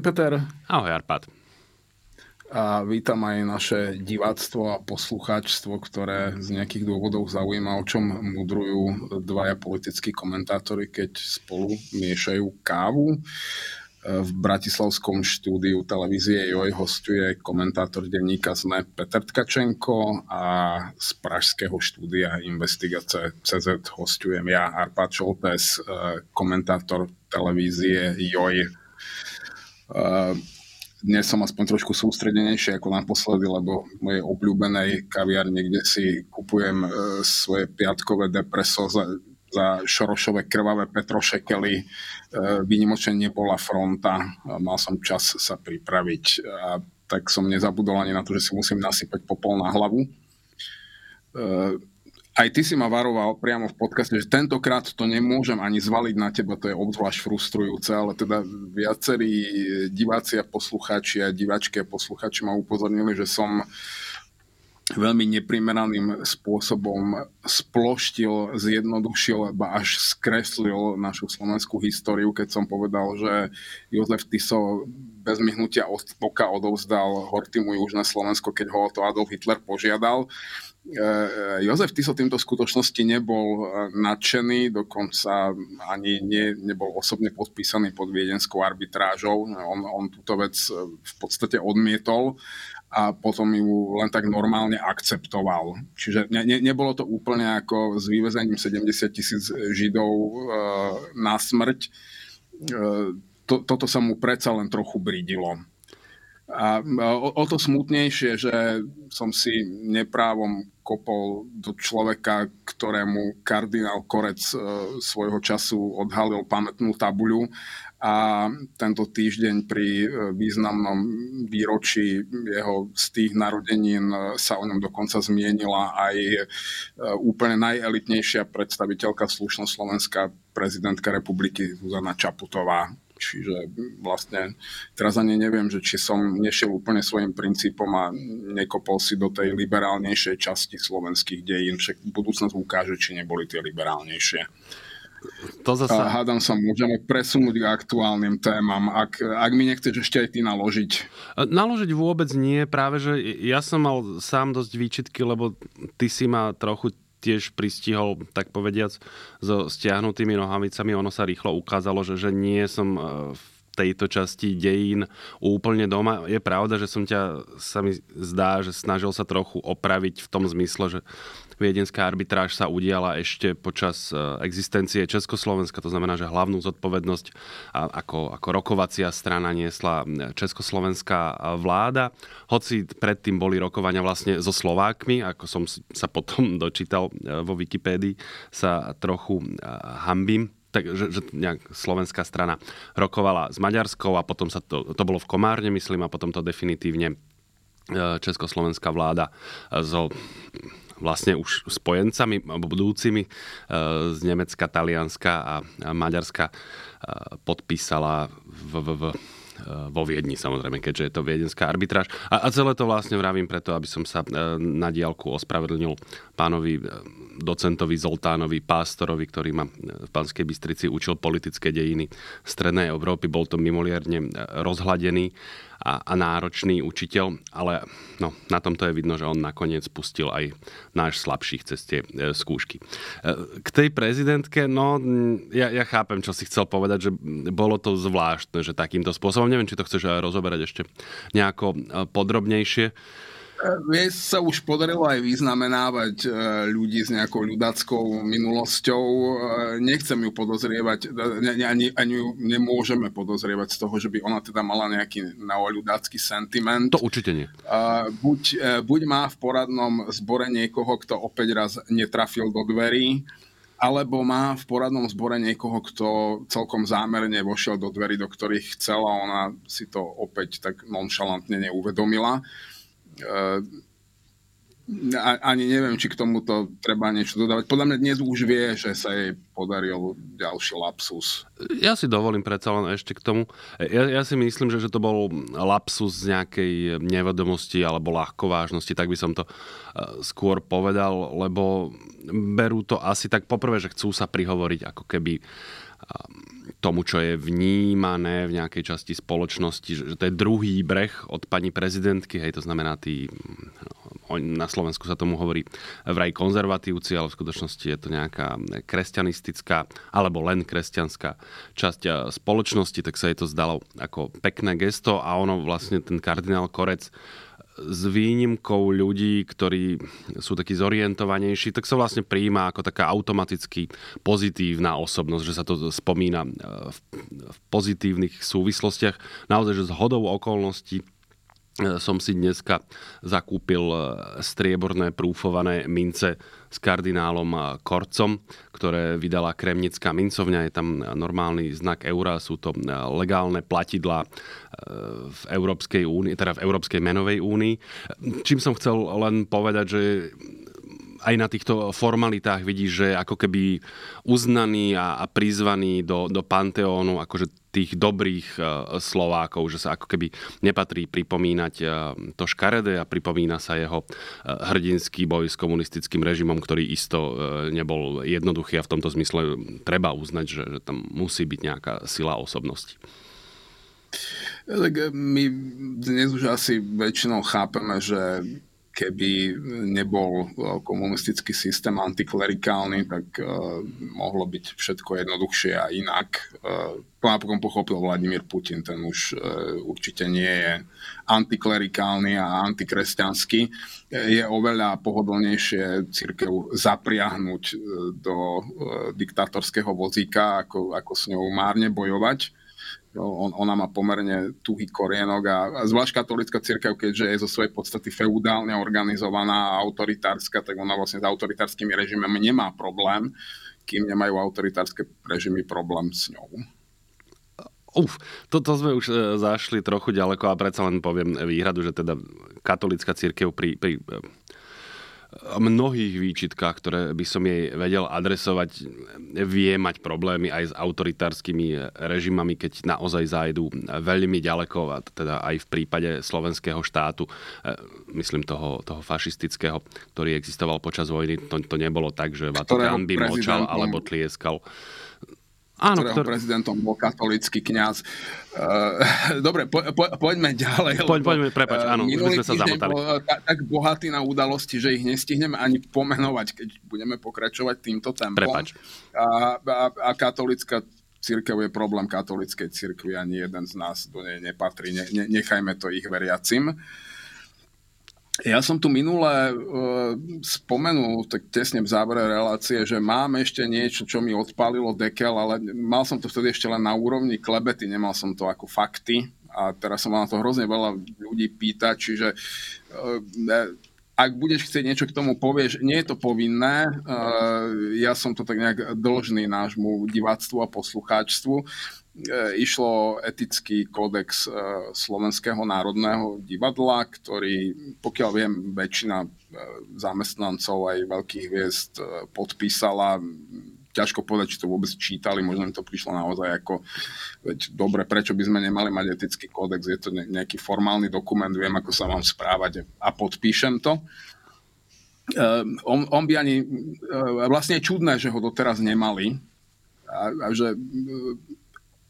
Peter. Ahoj, Arpad. A vítam aj naše diváctvo a poslucháčstvo, ktoré z nejakých dôvodov zaujíma, o čom mudrujú dvaja politickí komentátori, keď spolu miešajú kávu. V bratislavskom štúdiu televízie JOJ hostuje komentátor denníka ZME Peter Tkačenko a z pražského štúdia Investigace CZ hostujem ja, Arpad Šoltes, komentátor televízie JOJ dnes som aspoň trošku sústredenejší ako naposledy, lebo v mojej obľúbenej kaviarni, kde si kupujem e, svoje piatkové depreso za, za šorošové krvavé petrošekely. E, výnimočne nebola fronta, mal som čas sa pripraviť a tak som nezabudol ani na to, že si musím nasypať popol na hlavu. Aj ty si ma varoval priamo v podcaste, že tentokrát to nemôžem ani zvaliť na teba, to je obzvlášť frustrujúce, ale teda viacerí diváci a poslucháči a diváčky a poslucháči ma upozornili, že som veľmi neprimeraným spôsobom sploštil, zjednodušil, alebo až skreslil našu slovenskú históriu, keď som povedal, že Jozef Tiso bez myhnutia oka odovzdal Hortimu Južné Slovensko, keď ho to Adolf Hitler požiadal. Eh, Jozef Tiso týmto skutočnosti nebol eh, nadšený, dokonca ani nie, nebol osobne podpísaný pod viedenskou arbitrážou. On, on túto vec v podstate odmietol a potom ju len tak normálne akceptoval. Čiže ne, ne, nebolo to úplne ako s vyvezením 70 tisíc Židov e, na smrť. E, to, toto sa mu predsa len trochu bridilo. A o, o to smutnejšie, že som si neprávom kopol do človeka, ktorému kardinál Korec e, svojho času odhalil pamätnú tabuľu a tento týždeň pri e, významnom výročí jeho z tých narodenín e, sa o ňom dokonca zmienila aj úplne najelitnejšia predstaviteľka slušnosť Slovenska, prezidentka republiky Zuzana Čaputová Čiže vlastne teraz ani neviem, že či som nešiel úplne svojim princípom a nekopol si do tej liberálnejšej časti slovenských dejín. Však budúcnosť ukáže, či neboli tie liberálnejšie. To zase... A hádam sa, môžeme presunúť k aktuálnym témam, ak, ak mi nechceš ešte aj ty naložiť. Naložiť vôbec nie, práve že ja som mal sám dosť výčitky, lebo ty si ma trochu tiež pristihol, tak povediac, so stiahnutými nohavicami. Ono sa rýchlo ukázalo, že, že nie som v tejto časti dejín úplne doma. Je pravda, že som ťa, sa mi zdá, že snažil sa trochu opraviť v tom zmysle, že Viedenská arbitráž sa udiala ešte počas e, existencie Československa, to znamená, že hlavnú zodpovednosť ako, ako rokovacia strana niesla Československá vláda. Hoci predtým boli rokovania vlastne so Slovákmi, ako som sa potom dočítal e, vo Wikipédii, sa trochu e, hambím takže že nejak slovenská strana rokovala s Maďarskou a potom sa to, to bolo v Komárne, myslím, a potom to definitívne československá vláda so vlastne už spojencami budúcimi e, z Nemecka, Talianska a Maďarska e, podpísala v, v, v vo Viedni samozrejme, keďže je to viedenská arbitráž. A, a celé to vlastne vravím preto, aby som sa e, na diálku ospravedlnil pánovi docentovi Zoltánovi Pástorovi, ktorý ma v Banskej Bystrici učil politické dejiny Strednej Európy. Bol to mimoliadne rozhladený a, a náročný učiteľ, ale no, na tomto je vidno, že on nakoniec pustil aj náš slabších ceste e, skúšky. E, k tej prezidentke, no ja, ja chápem, čo si chcel povedať, že bolo to zvláštne, že takýmto spôsobom, neviem, či to chceš rozoberať ešte nejako e, podrobnejšie. Vieš, sa už podarilo aj vyznamenávať e, ľudí s nejakou ľudáckou minulosťou. E, nechcem ju podozrievať, e, ani, ani ju nemôžeme podozrievať z toho, že by ona teda mala nejaký neoľudácky sentiment. To určite nie. Buď, buď má v poradnom zbore niekoho, kto opäť raz netrafil do dverí, alebo má v poradnom zbore niekoho, kto celkom zámerne vošiel do dverí, do ktorých chcela, ona si to opäť tak nonšalantne neuvedomila. Uh, ani neviem, či k tomuto treba niečo dodávať. Podľa mňa dnes už vie, že sa jej podaril ďalší lapsus. Ja si dovolím predsa len ešte k tomu. Ja, ja si myslím, že, že to bol lapsus z nejakej nevedomosti alebo ľahkovážnosti, tak by som to uh, skôr povedal, lebo berú to asi tak poprvé, že chcú sa prihovoriť ako keby um, tomu, čo je vnímané v nejakej časti spoločnosti, že, to je druhý breh od pani prezidentky, hej, to znamená tí, no, na Slovensku sa tomu hovorí vraj konzervatívci, ale v skutočnosti je to nejaká kresťanistická alebo len kresťanská časť eh, spoločnosti, tak sa jej to zdalo ako pekné gesto a ono vlastne ten kardinál Korec s výnimkou ľudí, ktorí sú takí zorientovanejší, tak sa vlastne prijíma ako taká automaticky pozitívna osobnosť, že sa to spomína e, v, pozitívnych súvislostiach. Naozaj, že z hodou okolností som si dneska zakúpil e, strieborné prúfované mince s kardinálom Korcom, ktoré vydala Kremnická mincovňa. Je tam normálny znak eura, sú to legálne platidla v Európskej únii, teda v Európskej menovej únii. Čím som chcel len povedať, že aj na týchto formalitách vidíš, že ako keby uznaný a, a prizvaný do, do panteónu akože tých dobrých uh, Slovákov, že sa ako keby nepatrí pripomínať uh, to škaredé a pripomína sa jeho uh, hrdinský boj s komunistickým režimom, ktorý isto nebol jednoduchý a v tomto zmysle treba uznať, že, že tam musí byť nejaká sila osobnosti. Tak my dnes už asi väčšinou chápeme, že keby nebol eh, komunistický systém antiklerikálny, tak uh, mohlo byť všetko jednoduchšie a inak. Uh, to napokon pochopil Vladimír Putin, ten už uh, určite nie je antiklerikálny a antikresťanský. Je oveľa pohodlnejšie církev zapriahnuť do uh, diktátorského vozíka, ako, ako s ňou márne bojovať on, ona má pomerne tuhý korienok a, zvlášť katolická církev, keďže je zo svojej podstaty feudálne organizovaná a autoritárska, tak ona vlastne s autoritárskymi režimami nemá problém, kým nemajú autoritárske režimy problém s ňou. Uf, toto sme už e, zašli trochu ďaleko a predsa len poviem výhradu, že teda katolická církev pri, pri mnohých výčitkách, ktoré by som jej vedel adresovať, vie mať problémy aj s autoritárskymi režimami, keď naozaj zájdu veľmi ďaleko, a teda aj v prípade slovenského štátu, e, myslím toho, toho fašistického, ktorý existoval počas vojny, to, to nebolo tak, že Vatikán by močal alebo tlieskal. Áno, ktorého ktorý... prezidentom bol katolický kňaz. Uh, dobre, po, po, poďme ďalej. Poď, poďme, prepač, eh, áno, už sme sa zamotali. Bol tak, tak bohatý na udalosti, že ich nestihneme ani pomenovať, keď budeme pokračovať týmto tempom. Prepač. A, a, a katolická církev je problém katolickej církvy, ani jeden z nás do nej nepatrí. Ne, ne, nechajme to ich veriacim. Uh, ja som tu minule uh, spomenul, tak tesne v závere relácie, že mám ešte niečo, čo mi odpálilo dekel, ale mal som to vtedy ešte len na úrovni klebety, nemal som to ako fakty. A teraz som na to hrozne veľa ľudí pýta, čiže uh, ak budeš chcieť niečo k tomu povieš, nie je to povinné, uh, ja som to tak nejak dlžný nášmu diváctvu a poslucháčstvu, E, išlo etický kódex e, Slovenského národného divadla, ktorý, pokiaľ viem, väčšina e, zamestnancov aj veľkých hviezd podpísala. Ťažko povedať, či to vôbec čítali, možno mi to prišlo naozaj ako, veď dobre, prečo by sme nemali mať etický kódex, je to nejaký formálny dokument, viem, ako sa mám správať a podpíšem to. On, on by ani, vlastne je čudné, že ho doteraz nemali, a, a že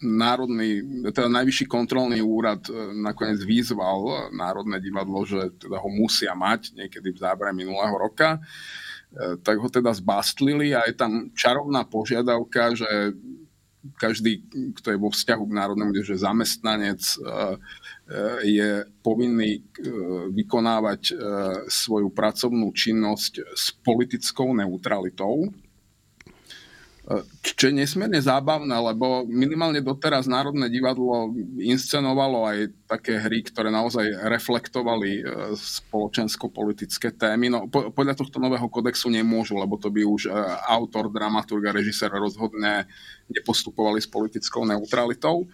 národný, teda najvyšší kontrolný úrad e, nakoniec vyzval Národné divadlo, že teda ho musia mať niekedy v zábere minulého roka, e, tak ho teda zbastlili a je tam čarovná požiadavka, že každý, kto je vo vzťahu k národnému, že zamestnanec je povinný vykonávať svoju pracovnú činnosť s politickou neutralitou čo je nesmierne zábavné, lebo minimálne doteraz Národné divadlo inscenovalo aj také hry, ktoré naozaj reflektovali e, spoločensko-politické témy. No, podľa tohto nového kodexu nemôžu, lebo to by už e, autor, dramaturg a režisér rozhodne nepostupovali s politickou neutralitou. E,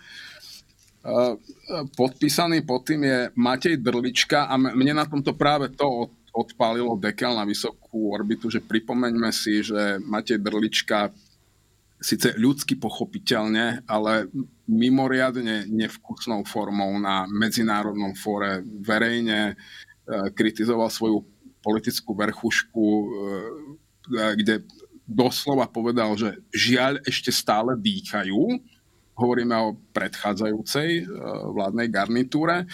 podpísaný pod tým je Matej Drlička a mne na tomto práve to odpálilo dekel na vysokú orbitu, že pripomeňme si, že Matej Drlička síce ľudsky pochopiteľne, ale mimoriadne nevkusnou formou na medzinárodnom fóre verejne e, kritizoval svoju politickú verchušku, e, kde doslova povedal, že žiaľ ešte stále dýchajú. Hovoríme o predchádzajúcej e, vládnej garnitúre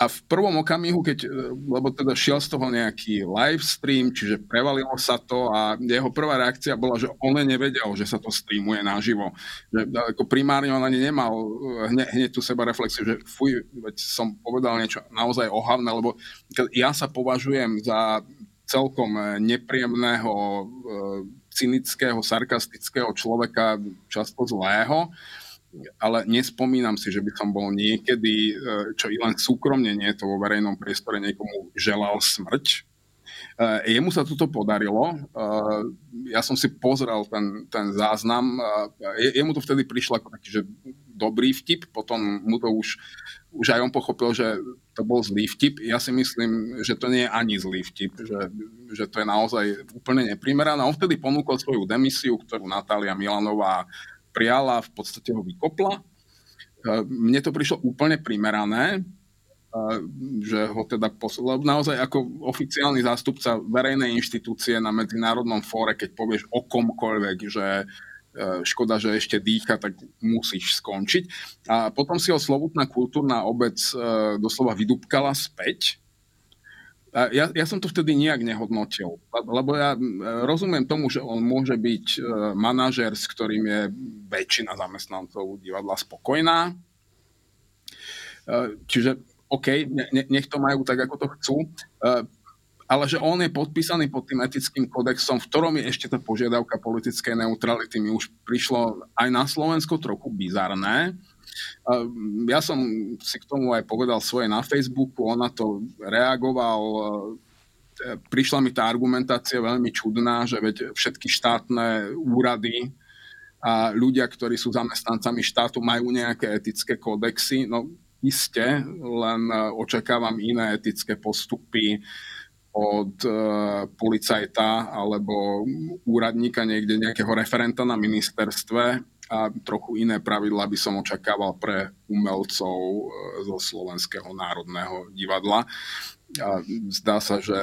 a v prvom okamihu, keď, e, lebo teda šiel z toho nejaký live stream, čiže prevalilo sa to a jeho prvá reakcia bola, že on nevedel, že sa to streamuje naživo. Že ako primárne on ani nemal e, hne, hneď tu seba reflexiu, že fuj, veď som povedal niečo naozaj ohavné, lebo ja sa považujem za celkom e, nepríjemného, cynického, sarkastického človeka, často zlého ale nespomínam si, že by som bol niekedy, e, čo i len súkromne nie to vo verejnom priestore niekomu želal smrť. E, jemu sa toto podarilo. E, ja som si pozrel ten, ten záznam. Jemu to vtedy prišlo ako taký, že dobrý vtip, potom mu to už, už aj on pochopil, že to bol zlý vtip. Ja si myslím, že to nie je ani zlý vtip, že, že to je naozaj úplne neprimerané. On vtedy ponúkol svoju demisiu, ktorú Natália Milanová prijala, v podstate ho vykopla. E, mne to prišlo úplne primerané, e, že ho teda poslal. Naozaj ako oficiálny zástupca verejnej inštitúcie na medzinárodnom fóre, keď povieš o komkoľvek, že e, škoda, že ešte dýcha, tak musíš skončiť. A potom si ho slovutná kultúrna obec doslova vydúbkala späť ja, ja som to vtedy nejak nehodnotil, lebo ja rozumiem tomu, že on môže byť e, manažer, s ktorým je väčšina zamestnancov divadla spokojná. E, čiže OK, nech to majú tak, ako to chcú, e, ale že on je podpísaný pod tým etickým kodexom, v ktorom je ešte tá požiadavka politickej neutrality, mi už prišlo aj na Slovensko trochu bizarné. Ja som si k tomu aj povedal svoje na Facebooku, on na to reagoval. Prišla mi tá argumentácia veľmi čudná, že veď všetky štátne úrady a ľudia, ktorí sú zamestnancami štátu, majú nejaké etické kódexy. No iste, len očakávam iné etické postupy od policajta alebo úradníka niekde, nejakého referenta na ministerstve, a trochu iné pravidla by som očakával pre umelcov e, zo Slovenského národného divadla. A zdá sa, že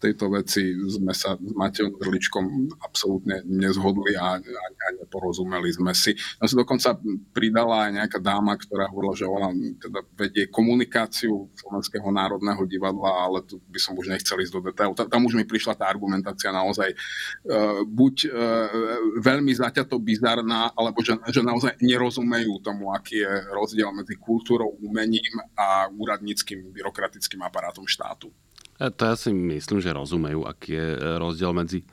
tejto veci sme sa s Matejom Drličkom absolútne nezhodli a, a, a neporozumeli sme si. No sa dokonca pridala aj nejaká dáma, ktorá hovorila, že ona teda vedie komunikáciu Slovenského národného divadla, ale tu by som už nechcel ísť do detailu. Tam už mi prišla tá argumentácia naozaj uh, buď uh, veľmi zaťato bizarná, alebo že, že naozaj nerozumejú tomu, aký je rozdiel medzi kultúrou, umením a úradníckým byrokratickým aparátom štátu. E, to ja si myslím, že rozumejú, aký je e, rozdiel medzi e,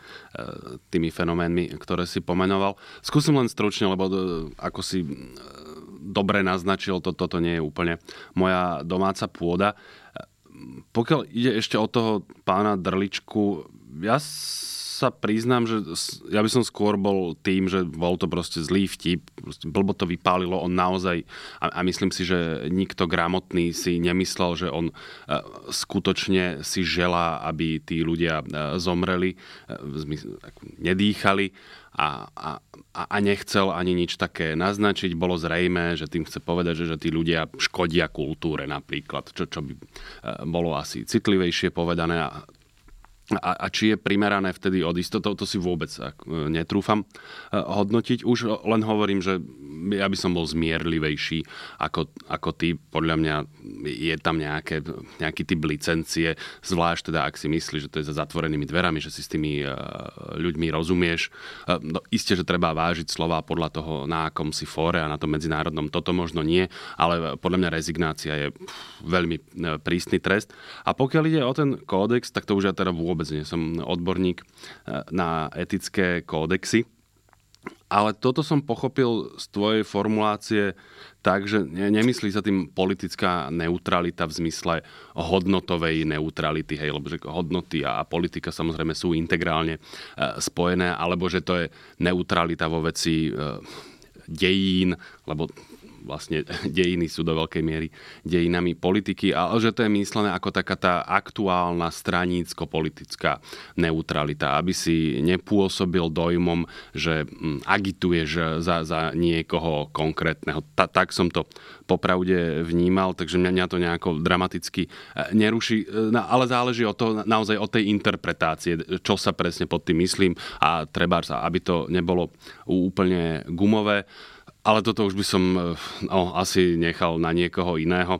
tými fenoménmi, ktoré si pomenoval. Skúsim len stručne, lebo ako si dobre naznačil, to, toto nie je úplne moja domáca pôda. Pokiaľ ide ešte o toho pána Drličku, ja sa priznám, že ja by som skôr bol tým, že bol to proste zlý vtip, proste blbo to vypálilo, on naozaj, a, a myslím si, že nikto gramotný si nemyslel, že on uh, skutočne si želá, aby tí ľudia uh, zomreli, uh, nedýchali a, a, a nechcel ani nič také naznačiť. Bolo zrejme, že tým chce povedať, že, že tí ľudia škodia kultúre napríklad, čo, čo by bolo asi citlivejšie povedané. A a, a či je primerané vtedy odísť, to, to si vôbec ak, e, netrúfam e, hodnotiť. Už len hovorím, že ja by som bol zmierlivejší ako, ako ty. Podľa mňa je tam nejaké, nejaký typ licencie, zvlášť teda, ak si myslíš, že to je za zatvorenými dverami, že si s tými uh, ľuďmi rozumieš. No, isté, že treba vážiť slova podľa toho, na akom si fóre a na tom medzinárodnom, toto možno nie, ale podľa mňa rezignácia je veľmi prísny trest. A pokiaľ ide o ten kódex, tak to už ja teda vôbec vôbec nie som odborník eh, na etické kódexy. Ale toto som pochopil z tvojej formulácie tak, že nemyslí sa tým politická neutralita v zmysle hodnotovej neutrality, hej, lebo že hodnoty a politika samozrejme sú integrálne eh, spojené, alebo že to je neutralita vo veci eh, dejín, lebo vlastne dejiny sú do veľkej miery dejinami politiky, ale že to je myslené ako taká tá aktuálna stranícko-politická neutralita, aby si nepôsobil dojmom, že hm, agituješ za, za niekoho konkrétneho. Ta, tak som to popravde vnímal, takže mňa, mňa to nejako dramaticky e, neruší, e, ale záleží o to, naozaj od tej interpretácie, čo sa presne pod tým myslím. A treba, aby to nebolo úplne gumové ale toto už by som eh, no, asi nechal na niekoho iného.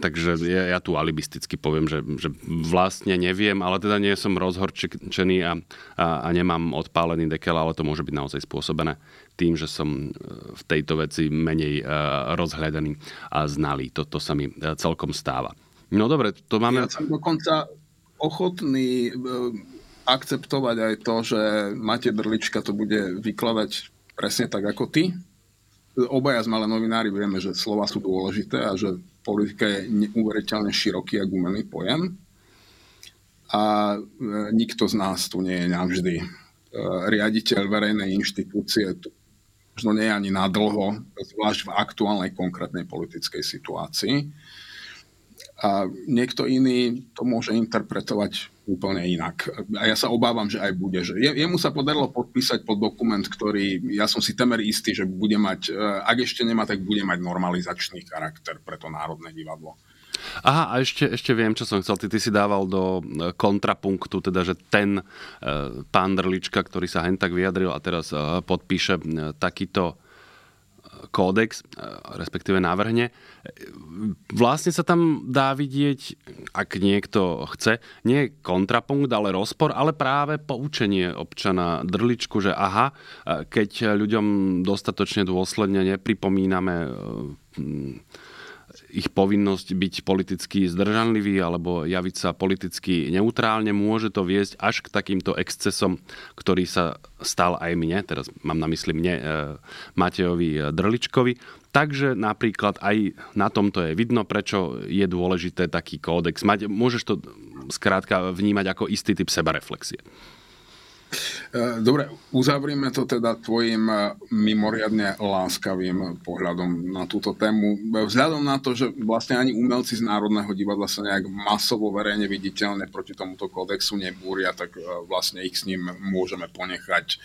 Takže ja, ja tu alibisticky poviem, že, že vlastne neviem, ale teda nie som rozhorčený a, a, a nemám odpálený dekel, ale to môže byť naozaj spôsobené tým, že som eh, v tejto veci menej uh, rozhľadaný a znalý. Toto sa mi celkom stáva. No dobre, to máme... Ja som dokonca ochotný akceptovať aj to, že Mate Drlička to bude vykladať presne tak ako ty, obaja sme ale novinári vieme, že slova sú dôležité a že politika je neuveriteľne široký a gumený pojem. A e, nikto z nás tu nie je navždy. E, riaditeľ verejnej inštitúcie tu možno nie je ani na dlho, zvlášť v aktuálnej konkrétnej politickej situácii. A niekto iný to môže interpretovať úplne inak. A ja sa obávam, že aj bude. Že jemu sa podarilo podpísať pod dokument, ktorý, ja som si temer istý, že bude mať, e, ak ešte nemá, tak bude mať normalizačný charakter pre to Národné divadlo. Aha, a ešte, ešte viem, čo som chcel. Ty, ty si dával do e, kontrapunktu, teda, že ten e, pán Drlička, ktorý sa hen tak vyjadril a teraz e, podpíše e, takýto kódex, e, respektíve navrhne. Vlastne sa tam dá vidieť, ak niekto chce, nie kontrapunkt, ale rozpor, ale práve poučenie občana Drličku, že aha, e, keď ľuďom dostatočne dôsledne nepripomíname e, ich povinnosť byť politicky zdržanlivý alebo javiť sa politicky neutrálne, môže to viesť až k takýmto excesom, ktorý sa stal aj mne, teraz mám na mysli mne, e, Matejovi e, Drličkovi. Takže napríklad aj na tomto je vidno, prečo je dôležité taký kódex mať. Môžeš to skrátka vnímať ako istý typ sebareflexie. E, dobre, uzavrieme to teda tvojim e, mimoriadne láskavým pohľadom na túto tému. Vzhľadom na to, že vlastne ani umelci z Národného divadla sa nejak masovo verejne viditeľne proti tomuto kódexu nebúria, tak e, vlastne ich s ním môžeme ponechať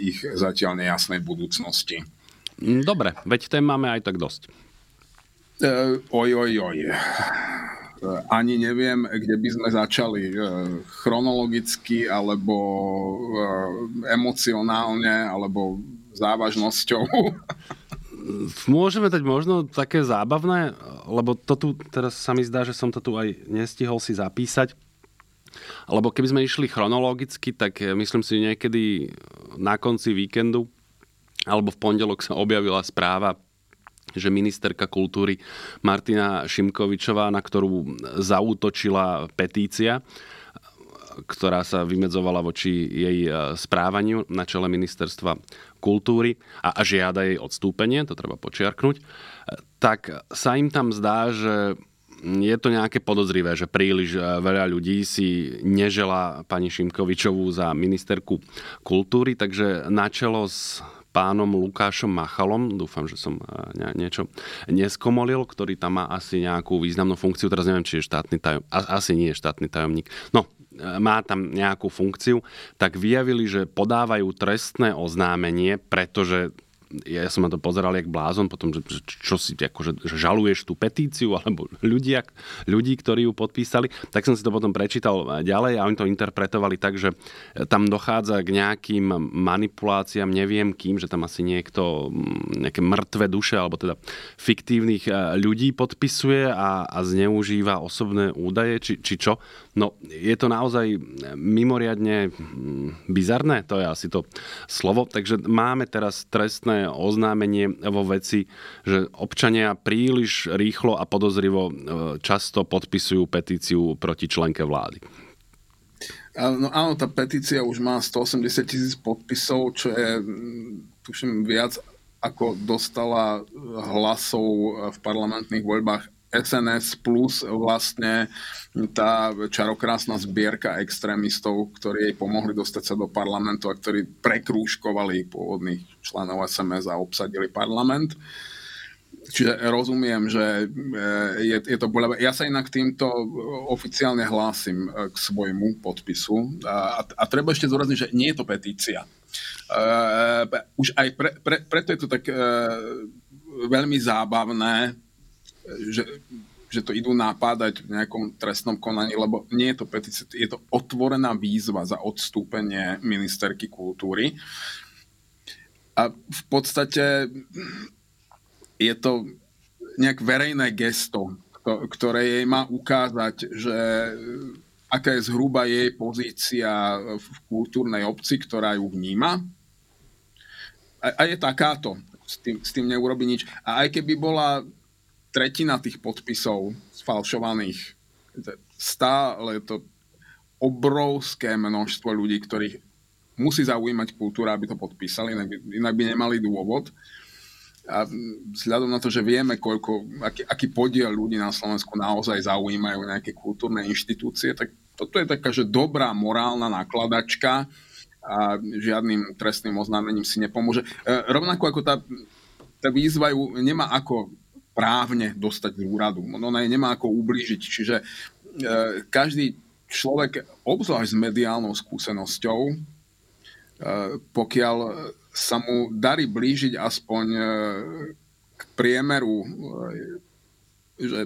ich zatiaľ nejasnej budúcnosti. Dobre, veď tém máme aj tak dosť. oj, oj, oj. E, ani neviem, kde by sme začali. E, chronologicky, alebo e, emocionálne, alebo závažnosťou. Môžeme dať možno také zábavné, lebo to tu, teraz sa mi zdá, že som to tu aj nestihol si zapísať. Lebo keby sme išli chronologicky, tak myslím si niekedy na konci víkendu alebo v pondelok sa objavila správa že ministerka kultúry Martina Šimkovičová, na ktorú zaútočila petícia, ktorá sa vymedzovala voči jej e, správaniu na čele ministerstva kultúry a, žiada jej odstúpenie, to treba počiarknúť, tak sa im tam zdá, že je to nejaké podozrivé, že príliš e, veľa ľudí si nežela pani Šimkovičovú za ministerku kultúry, takže na čelo s pánom Lukášom Machalom, dúfam, že som eh, niečo neskomolil, ktorý tam má asi nejakú významnú funkciu, teraz neviem, či je štátny tajomník, asi nie je štátny tajomník, no eh, má tam nejakú funkciu, tak vyjavili, že podávajú trestné oznámenie, pretože ja som na to pozeral jak blázon, potom, že, čo si, akože, že žaluješ tú petíciu, alebo ľudí, ľudí, ktorí ju podpísali, tak som si to potom prečítal ďalej a oni to interpretovali tak, že tam dochádza k nejakým manipuláciám, neviem kým, že tam asi niekto, nejaké mŕtve duše, alebo teda fiktívnych ľudí podpisuje a, a zneužíva osobné údaje, či, či čo. No, je to naozaj mimoriadne mm, bizarné, to je asi to slovo. Takže máme teraz trestné oznámenie vo veci, že občania príliš rýchlo a podozrivo e, často podpisujú petíciu proti členke vlády. No áno, tá petícia už má 180 tisíc podpisov, čo je, mm, tuším, viac ako dostala hlasov v parlamentných voľbách SNS plus vlastne tá čarokrásna zbierka extrémistov, ktorí jej pomohli dostať sa do parlamentu a ktorí prekrúžkovali pôvodných členov SMS a obsadili parlament. Čiže rozumiem, že e, je, je to boľavé. Ja sa inak týmto oficiálne hlásim e, k svojmu podpisu a, a treba ešte zúrazniť, že nie je to petícia. Uh, už aj pre, pre, preto je to tak uh, veľmi zábavné, že, že to idú napádať v nejakom trestnom konaní, lebo nie je to petícia, je to otvorená výzva za odstúpenie ministerky kultúry. A v podstate je to nejak verejné gesto, ktoré jej má ukázať, že aká je zhruba jej pozícia v kultúrnej obci, ktorá ju vníma. A, a je takáto. S tým, s tým neurobi nič. A aj keby bola tretina tých podpisov sfalšovaných. Stále to obrovské množstvo ľudí, ktorých musí zaujímať kultúra, aby to podpísali, inak inak by nemali dôvod. A vzhľadom na to, že vieme, koľko, aký, aký podiel ľudí na Slovensku naozaj zaujímajú nejaké kultúrne inštitúcie, tak toto je taká, že dobrá morálna nakladačka a žiadnym trestným oznámením si nepomôže. E, rovnako ako tá, tá výzva ju nemá ako právne dostať z úradu. Ona jej nemá ako ublížiť. Čiže e, každý človek, obzvlášť s mediálnou skúsenosťou, e, pokiaľ sa mu darí blížiť aspoň e, k priemeru že,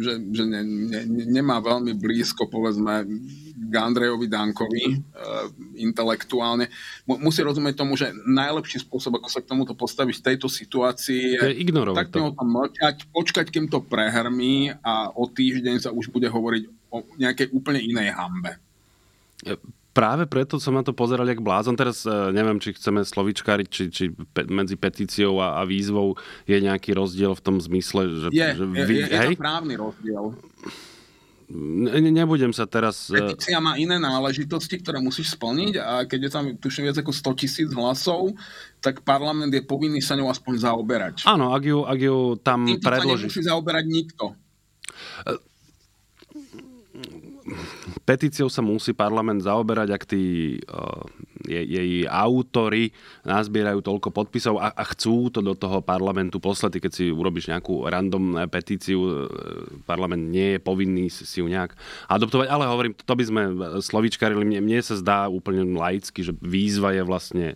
že, že ne, ne, nemá veľmi blízko, povedzme, k Andrejovi Dankovi uh, intelektuálne. Musí rozumieť tomu, že najlepší spôsob, ako sa k tomuto postaviť v tejto situácii je, je tak to. tam mlčať, počkať, kým to prehrmí a o týždeň sa už bude hovoriť o nejakej úplne inej hambe práve preto som na to pozeral jak blázon. Teraz uh, neviem, či chceme slovičkáriť, či, či pe, medzi petíciou a, a výzvou je nejaký rozdiel v tom zmysle, že... Je, že vy, je, je, je to právny rozdiel. Ne, nebudem sa teraz... E, Petícia má iné náležitosti, ktoré musíš splniť a keď je tam, tuším, viac ako 100 tisíc hlasov, tak parlament je povinný sa ňou aspoň zaoberať. Áno, ak ju, ak ju tam predloží. Tým sa zaoberať nikto. Petíciou sa musí parlament zaoberať, ak tí uh, jej, jej autory nazbierajú toľko podpisov a, a chcú to do toho parlamentu poslať. Keď si urobíš nejakú random petíciu, uh, parlament nie je povinný si ju nejak adoptovať. Ale hovorím, to by sme slovičkarili. Mne, mne sa zdá úplne laicky, že výzva je vlastne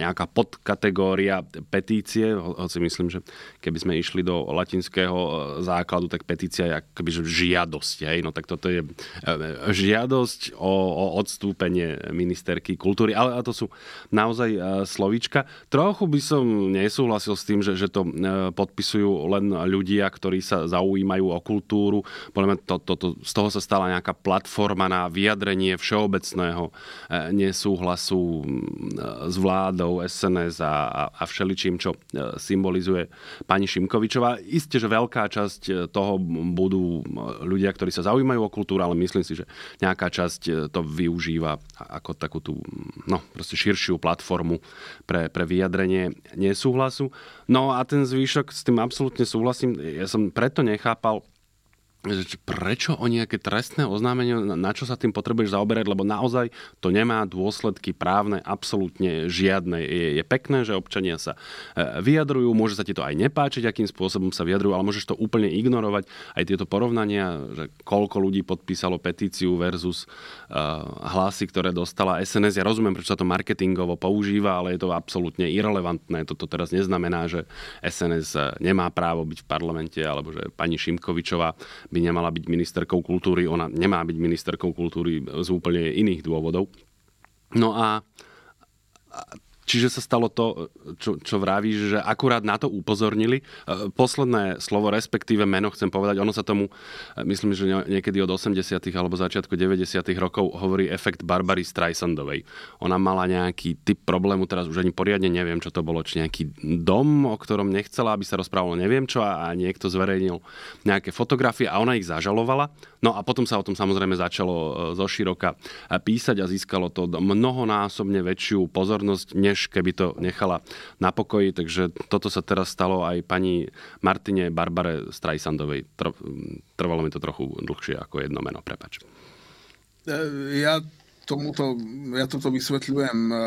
nejaká podkategória petície, hoci myslím, že keby sme išli do latinského uh, základu, tak petícia je akoby žiadosť. Hej? No tak toto je uh, žiadosť o, o odstúpenie ministerky kultúry, ale to sú naozaj e, slovíčka. Trochu by som nesúhlasil s tým, že, že to e, podpisujú len ľudia, ktorí sa zaujímajú o kultúru. Podľa to, to, to, z toho sa stala nejaká platforma na vyjadrenie všeobecného e, nesúhlasu s vládou, SNS a, a, všeličím, čo symbolizuje pani Šimkovičová. Isté, že veľká časť toho budú ľudia, ktorí sa zaujímajú o kultúru, ale myslím si, že nejaká časť e, to využíva ako takú tú, no, proste širšiu platformu pre, pre vyjadrenie nesúhlasu. No a ten zvýšok, s tým absolútne súhlasím, ja som preto nechápal, že prečo o nejaké trestné oznámenie, na čo sa tým potrebuješ zaoberať, lebo naozaj to nemá dôsledky právne absolútne žiadne. Je, je pekné, že občania sa e, vyjadrujú, môže sa ti to aj nepáčiť, akým spôsobom sa vyjadrujú, ale môžeš to úplne ignorovať. Aj tieto porovnania, že koľko ľudí podpísalo petíciu versus uh, hlasy, ktoré dostala SNS. Ja rozumiem, prečo sa to marketingovo používa, ale je to absolútne irrelevantné. Toto teraz neznamená, že SNS e, nemá právo byť v parlamente, alebo že pani Šimkovičová by nemala byť ministerkou kultúry, ona nemá byť ministerkou kultúry z úplne iných dôvodov. No a Čiže sa stalo to, čo, čo vravíš, že akurát na to upozornili. E, posledné slovo, respektíve meno chcem povedať, ono sa tomu, e, myslím, že niekedy od 80. alebo začiatku 90. rokov hovorí efekt Barbary Streisandovej. Ona mala nejaký typ problému, teraz už ani poriadne neviem, čo to bolo, či nejaký dom, o ktorom nechcela, aby sa rozprávalo neviem čo a, niekto zverejnil nejaké fotografie a ona ich zažalovala. No a potom sa o tom samozrejme začalo e, zo široka písať a získalo to mnohonásobne väčšiu pozornosť, než keby to nechala na pokoji. Takže toto sa teraz stalo aj pani Martine Barbare Strajsandovej. Trvalo mi to trochu dlhšie ako jedno meno, prepač. E, ja tomuto, ja toto vysvetľujem uh,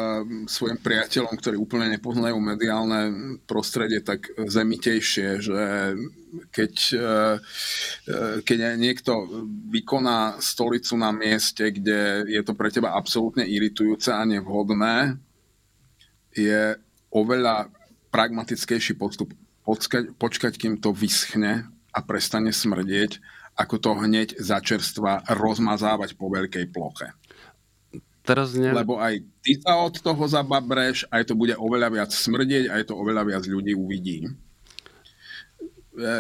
svojim priateľom, ktorí úplne nepoznajú mediálne prostredie tak zemitejšie, že keď, uh, keď niekto vykoná stolicu na mieste, kde je to pre teba absolútne iritujúce a nevhodné, je oveľa pragmatickejší postup počkať, počkať, kým to vyschne a prestane smrdieť, ako to hneď začerstva rozmazávať po veľkej ploche. Teraz ne... Lebo aj ty sa od toho zababreš, aj to bude oveľa viac smrdieť, aj to oveľa viac ľudí uvidí.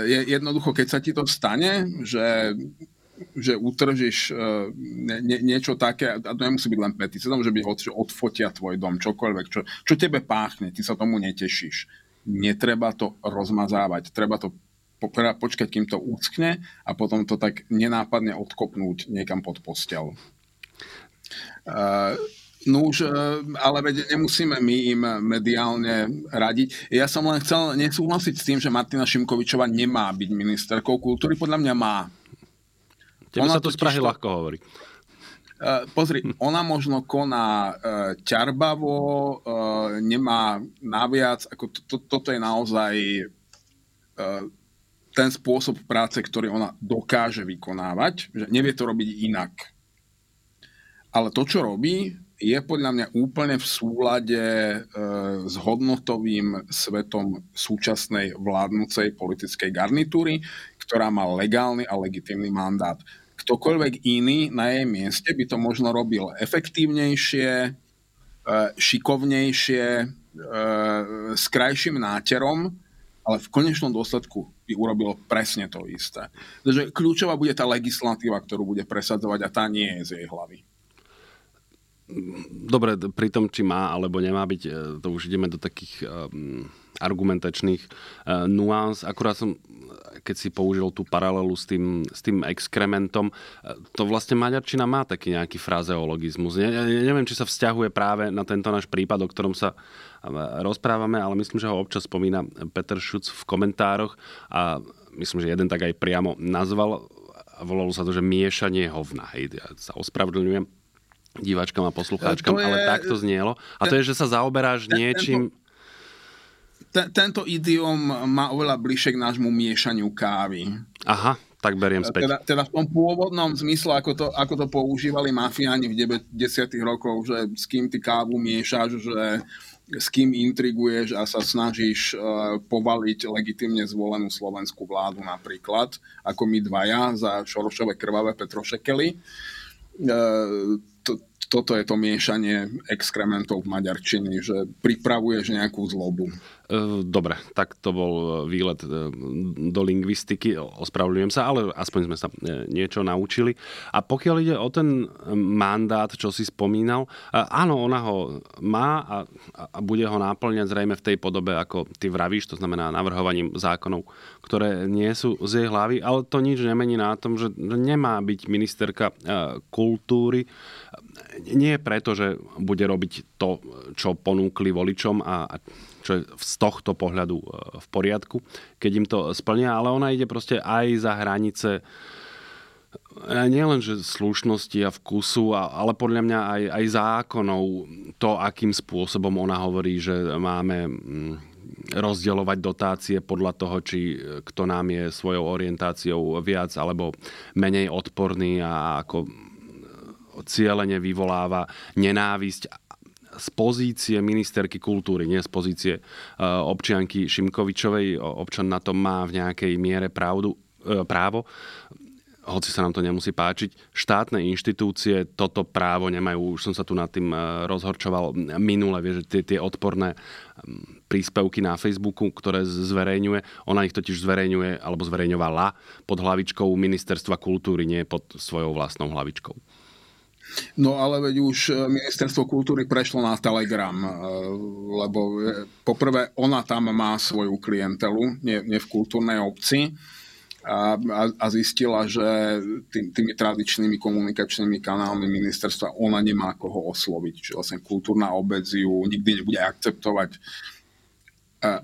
Je, jednoducho, keď sa ti to stane, že že utržíš uh, nie, niečo také, a to nemusí byť len petícia, to môže byť od, odfotia tvoj dom, čokoľvek, čo, čo tebe páchne, ty sa tomu netešíš. Netreba to rozmazávať, treba to po, počkať, kým to úckne a potom to tak nenápadne odkopnúť niekam pod postel. Uh, No už, ale veď nemusíme my im mediálne radiť. Ja som len chcel nesúhlasiť s tým, že Martina Šimkovičová nemá byť ministerkou kultúry. Podľa mňa má. Tebe sa to z Prahy ľahko hovorí. Uh, pozri, ona možno koná uh, ťarbavo, uh, nemá naviac, ako to, to, toto je naozaj uh, ten spôsob práce, ktorý ona dokáže vykonávať, že nevie to robiť inak. Ale to, čo robí, je podľa mňa úplne v súlade uh, s hodnotovým svetom súčasnej vládnucej politickej garnitúry, ktorá má legálny a legitímny mandát ktokoľvek iný na jej mieste by to možno robil efektívnejšie, e, šikovnejšie, e, s krajším náterom, ale v konečnom dôsledku by urobil presne to isté. Takže kľúčová bude tá legislatíva, ktorú bude presadzovať a tá nie je z jej hlavy. Dobre, pri tom, či má alebo nemá byť, e, to už ideme do takých um, argumentačných uh, nuans. Akurát som keď si použil tú paralelu s tým, s tým exkrementom, to vlastne maďarčina má taký nejaký frazeologizmus. Ne, ne, neviem, či sa vzťahuje práve na tento náš prípad, o ktorom sa rozprávame, ale myslím, že ho občas spomína Peter Šuc v komentároch a myslím, že jeden tak aj priamo nazval volalo sa to, že miešanie hovna. Hej, ja sa ospravedlňujem diváčkam a poslucháčkam, je, ale tak to znielo. A to je, že sa zaoberáš niečím... Tento te, tento idiom má oveľa bližšie k nášmu miešaniu kávy. Aha, tak beriem späť. Teda, teda v tom pôvodnom zmysle, ako to, ako to používali mafiáni v 90. rokoch, že s kým ty kávu miešaš, že s kým intriguješ a sa snažíš uh, povaliť legitimne zvolenú slovenskú vládu napríklad, ako my dvaja za Šorošové krvavé Petrošekely. Uh, to, toto je to miešanie exkrementov v maďarčiny, že pripravuješ nejakú zlobu. E, dobre, tak to bol výlet e, do lingvistiky, ospravedlňujem sa, ale aspoň sme sa e, niečo naučili. A pokiaľ ide o ten mandát, čo si spomínal, áno, ona ho má a, a bude ho náplňať zrejme v tej podobe, ako ty vravíš, to znamená navrhovaním zákonov, ktoré nie sú z jej hlavy, ale to nič nemení na tom, že nemá byť ministerka kultúry, nie preto, že bude robiť to, čo ponúkli voličom a čo je z tohto pohľadu e, v poriadku, keď im to splnia, ale ona ide proste aj za hranice nie len, že slušnosti a vkusu, ale podľa mňa aj, aj zákonov, to, akým spôsobom ona hovorí, že máme mm, rozdielovať dotácie podľa toho, či kto nám je svojou orientáciou viac alebo menej odporný a ako cieľene vyvoláva nenávisť z pozície ministerky kultúry, nie z pozície e, občianky Šimkovičovej. Občan na tom má v nejakej miere pravdu, e, právo hoci sa nám to nemusí páčiť, štátne inštitúcie toto právo nemajú. Už som sa tu nad tým e, rozhorčoval minule, vieš, tie, tie odporné príspevky na Facebooku, ktoré zverejňuje, ona ich totiž zverejňuje, alebo zverejňovala pod hlavičkou Ministerstva kultúry, nie pod svojou vlastnou hlavičkou. No ale veď už e, ministerstvo kultúry prešlo na Telegram, e, lebo poprvé ona tam má svoju klientelu, nie, nie v kultúrnej obci a, a, a zistila, že tým, tými tradičnými komunikačnými kanálmi ministerstva ona nemá koho osloviť. Čiže vlastne kultúrna obec ju nikdy nebude akceptovať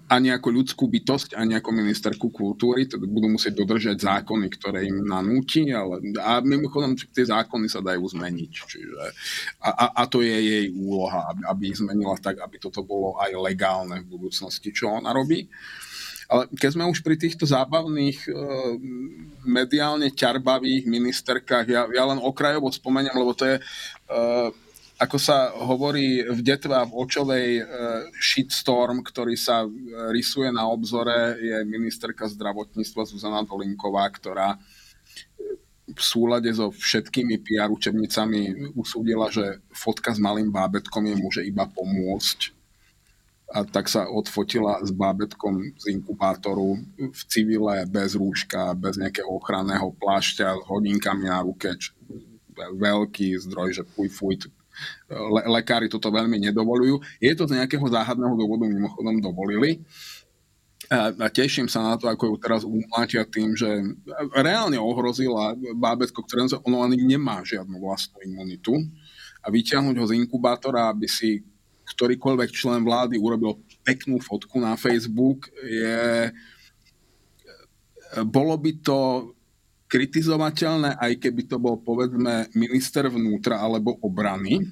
ani ako ľudskú bytosť, ani ako ministerku kultúry, teda budú musieť dodržať zákony, ktoré im nanúti, ale a mimochodom tie zákony sa dajú zmeniť. Čiže, a, a, a to je jej úloha, aby, ich zmenila tak, aby toto bolo aj legálne v budúcnosti, čo ona robí. Ale keď sme už pri týchto zábavných, e, mediálne ťarbavých ministerkách, ja, ja len okrajovo spomeniem, lebo to je, e, ako sa hovorí v detve a v očovej e, shitstorm, ktorý sa rysuje na obzore, je ministerka zdravotníctva Zuzana Dolinková, ktorá v súlade so všetkými PR učebnicami usúdila, že fotka s malým bábetkom je môže iba pomôcť a tak sa odfotila s bábetkom z inkubátoru v civile, bez rúška, bez nejakého ochranného plášťa, s hodinkami na ruke, veľký zdroj, že fuj, fuj. Le- lekári toto veľmi nedovolujú. Je to z nejakého záhadného dôvodu mimochodom dovolili. A, teším sa na to, ako ju teraz umlátia tým, že reálne ohrozila bábetko, ktoré ono ani nemá žiadnu vlastnú imunitu a vyťahnuť ho z inkubátora, aby si ktorýkoľvek člen vlády urobil peknú fotku na Facebook, je, bolo by to kritizovateľné, aj keby to bol povedzme minister vnútra alebo obrany,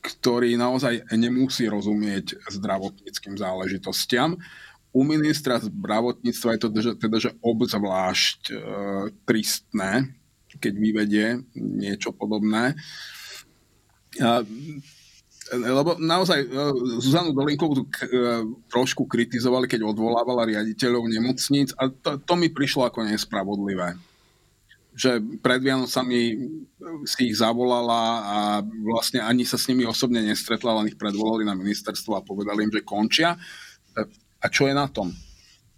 ktorý naozaj nemusí rozumieť zdravotníckým záležitostiam. U ministra zdravotníctva je to teda, že obzvlášť e, tristné, keď vyvedie niečo podobné. A lebo naozaj e, Zuzanu Dolinkovú e, trošku kritizovali, keď odvolávala riaditeľov nemocníc a to, to mi prišlo ako nespravodlivé. Že pred Vianocami si ich zavolala a vlastne ani sa s nimi osobne nestretla, len ich predvolali na ministerstvo a povedali im, že končia. A čo je na tom?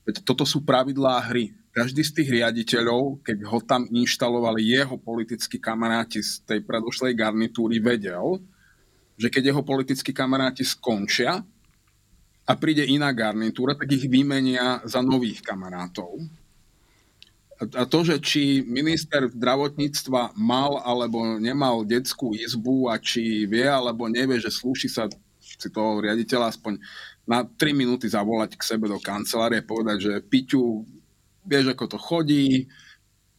Veď toto sú pravidlá hry. Každý z tých riaditeľov, keď ho tam inštalovali jeho politickí kamaráti z tej predošlej garnitúry, vedel, že keď jeho politickí kamaráti skončia a príde iná garnitúra, tak ich vymenia za nových kamarátov. A to, že či minister zdravotníctva mal alebo nemal detskú izbu a či vie alebo nevie, že slúši sa si toho riaditeľa aspoň na 3 minúty zavolať k sebe do kancelárie, povedať, že Piťu, vieš, ako to chodí,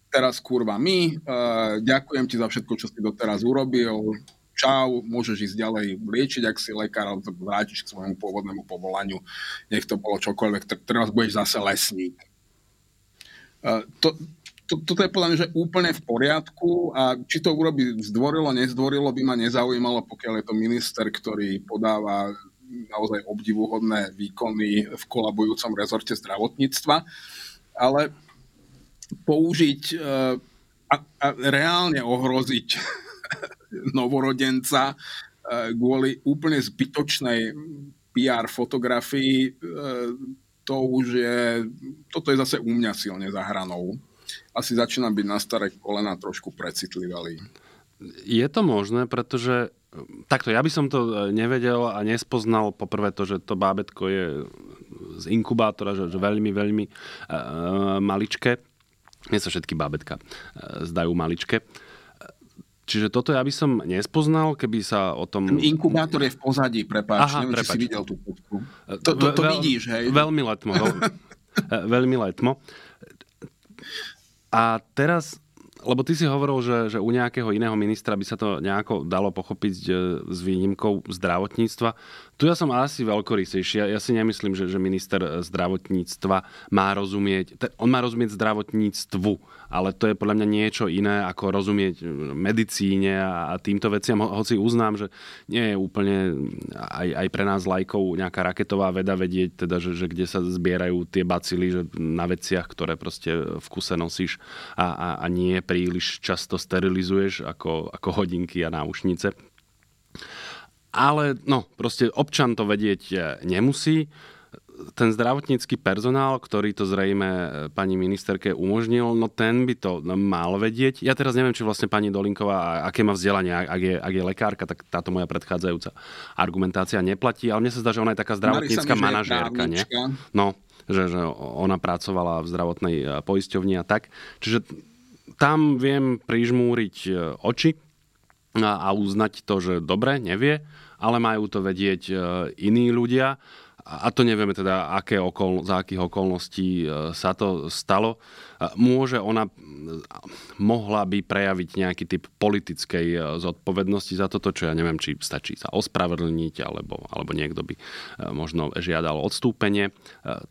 teraz kurva my, uh, ďakujem ti za všetko, čo si doteraz urobil, čau, môžeš ísť ďalej liečiť, ak si lekár, alebo vrátiš k svojmu pôvodnému povolaniu, nech to bolo čokoľvek, teraz budeš zase lesník. To, to, toto je podľa mňa že úplne v poriadku a či to urobí zdvorilo, nezdvorilo, by ma nezaujímalo, pokiaľ je to minister, ktorý podáva naozaj obdivuhodné výkony v kolabujúcom rezorte zdravotníctva, ale použiť e, a, a reálne ohroziť novorodenca eh, kvôli úplne zbytočnej PR fotografii, eh, to už je, toto je zase u mňa silne za hranou. Asi začínam byť na staré kolena trošku precitlivalý. Je to možné, pretože takto, ja by som to nevedel a nespoznal poprvé to, že to bábetko je z inkubátora, že, že veľmi, veľmi uh, maličké. Nie sa všetky bábetka uh, zdajú maličké. Čiže toto ja by som nespoznal, keby sa o tom... Ten inkubátor je v pozadí, prepáč, Aha, neviem, prepáč. či si videl tú fotku. To, to, to Veľ, vidíš, hej? Veľmi letmo, veľmi, veľmi letmo. A teraz lebo ty si hovoril, že, že u nejakého iného ministra by sa to nejako dalo pochopiť e, s výnimkou zdravotníctva. Tu ja som asi veľkorysejší. Ja, ja si nemyslím, že, že minister zdravotníctva má rozumieť, on má rozumieť zdravotníctvu, ale to je podľa mňa niečo iné, ako rozumieť medicíne a, a týmto veciam. Ho, hoci uznám, že nie je úplne aj, aj pre nás lajkov nejaká raketová veda vedieť, teda, že, že kde sa zbierajú tie bacily že na veciach, ktoré proste v kuse nosíš a, a, a nie príliš často sterilizuješ ako, ako hodinky a náušnice ale no, proste občan to vedieť e, nemusí. Ten zdravotnícky personál, ktorý to zrejme e, pani ministerke umožnil, no ten by to mal vedieť. Ja teraz neviem, či vlastne pani Dolinková, aké má vzdelanie, ak je, ak je lekárka, tak táto moja predchádzajúca argumentácia neplatí, ale mne sa zdá, že ona je taká zdravotnícka manažérka, nie? No, že, že ona pracovala v zdravotnej e, poisťovni a tak. Čiže tam viem prižmúriť oči a uznať to, že dobre, nevie ale majú to vedieť e, iní ľudia. A to nevieme teda, aké okol, za akých okolností e, sa to stalo. Môže ona, mohla by prejaviť nejaký typ politickej e, zodpovednosti za toto, čo ja neviem, či stačí sa ospravedlniť, alebo, alebo niekto by možno žiadal odstúpenie.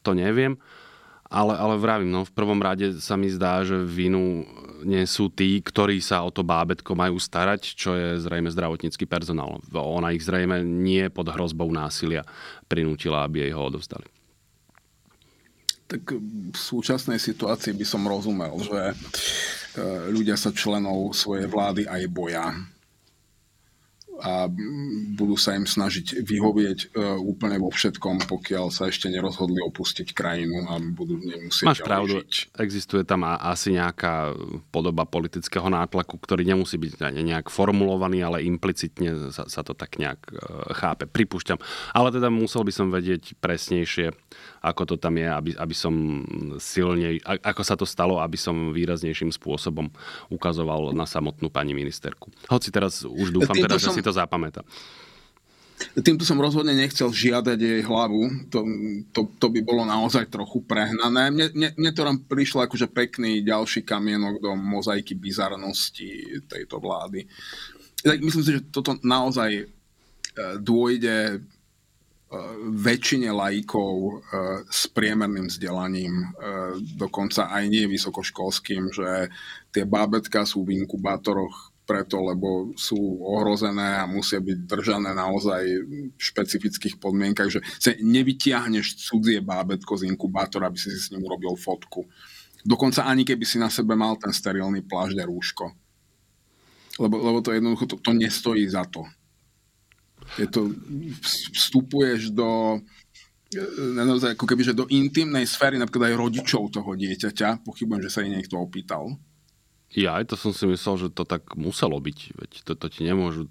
To neviem. Ale, ale vravím, no, v prvom rade sa mi zdá, že vinu nie sú tí, ktorí sa o to bábetko majú starať, čo je zrejme zdravotnícky personál. Ona ich zrejme nie pod hrozbou násilia prinútila, aby jej ho odovzdali. Tak v súčasnej situácii by som rozumel, že e, ľudia sa členov svojej vlády aj boja a budú sa im snažiť vyhovieť e, úplne vo všetkom, pokiaľ sa ešte nerozhodli opustiť krajinu a budú nemusieť Máš pravdu, žiť. existuje tam asi nejaká podoba politického nátlaku, ktorý nemusí byť nejak formulovaný, ale implicitne sa, sa to tak nejak e, chápe. Pripúšťam. Ale teda musel by som vedieť presnejšie, ako to tam je, aby, aby som silnej, ako sa to stalo, aby som výraznejším spôsobom ukazoval na samotnú pani ministerku. Hoci teraz už dúfam, teda, som... že si to zapamätá. Týmto som rozhodne nechcel žiadať jej hlavu, to, to, to by bolo naozaj trochu prehnané. Mne, mne, mne to tam prišlo akože pekný ďalší kamienok do mozaiky bizarnosti tejto vlády. Tak myslím si, že toto naozaj e, dôjde väčšine laikov e, s priemerným vzdelaním, e, dokonca aj nie vysokoškolským, že tie bábetka sú v inkubátoroch preto, lebo sú ohrozené a musia byť držané naozaj v špecifických podmienkach, že nevytiahneš cudzie bábetko z inkubátora, aby si si s ním urobil fotku. Dokonca ani keby si na sebe mal ten sterilný plášť a rúško. Lebo, lebo to jednoducho, to, to nestojí za to. Je to, vstupuješ do e, naozaj ako keby, že do intimnej sféry napríklad aj rodičov toho dieťaťa. Pochybujem, že sa jej niekto opýtal. Ja aj to som si myslel, že to tak muselo byť. Veď to, to ti nemôžu...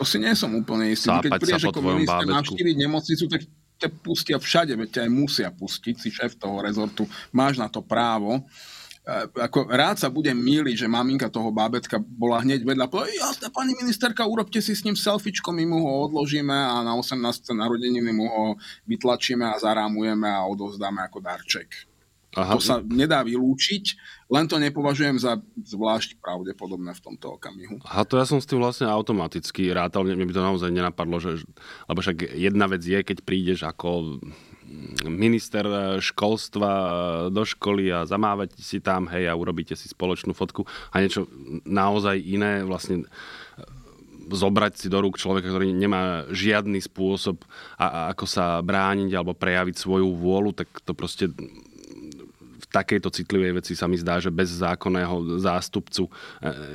To si nie som úplne istý. Keď prídeš ako minister navštíviť nemocnicu, tak ťa pustia všade, veď ťa aj musia pustiť, si šéf toho rezortu, máš na to právo ako rád sa budem míliť, že maminka toho bábetka bola hneď vedľa, povedala, jasne, pani ministerka, urobte si s ním selfiečko, my mu ho odložíme a na 18. narodeniny mu ho vytlačíme a zarámujeme a odovzdáme ako darček. Aha. To sa nedá vylúčiť, len to nepovažujem za zvlášť pravdepodobné v tomto okamihu. A to ja som s tým vlastne automaticky rátal, mne by to naozaj nenapadlo, že, lebo však jedna vec je, keď prídeš ako minister eh, školstva eh, do školy a zamávať si tam, hej, a urobíte si spoločnú fotku a niečo naozaj iné vlastne eh, zobrať si do rúk človeka, ktorý nemá žiadny spôsob, a, a ako sa brániť alebo prejaviť svoju vôľu, tak to proste takejto citlivej veci sa mi zdá, že bez zákonného zástupcu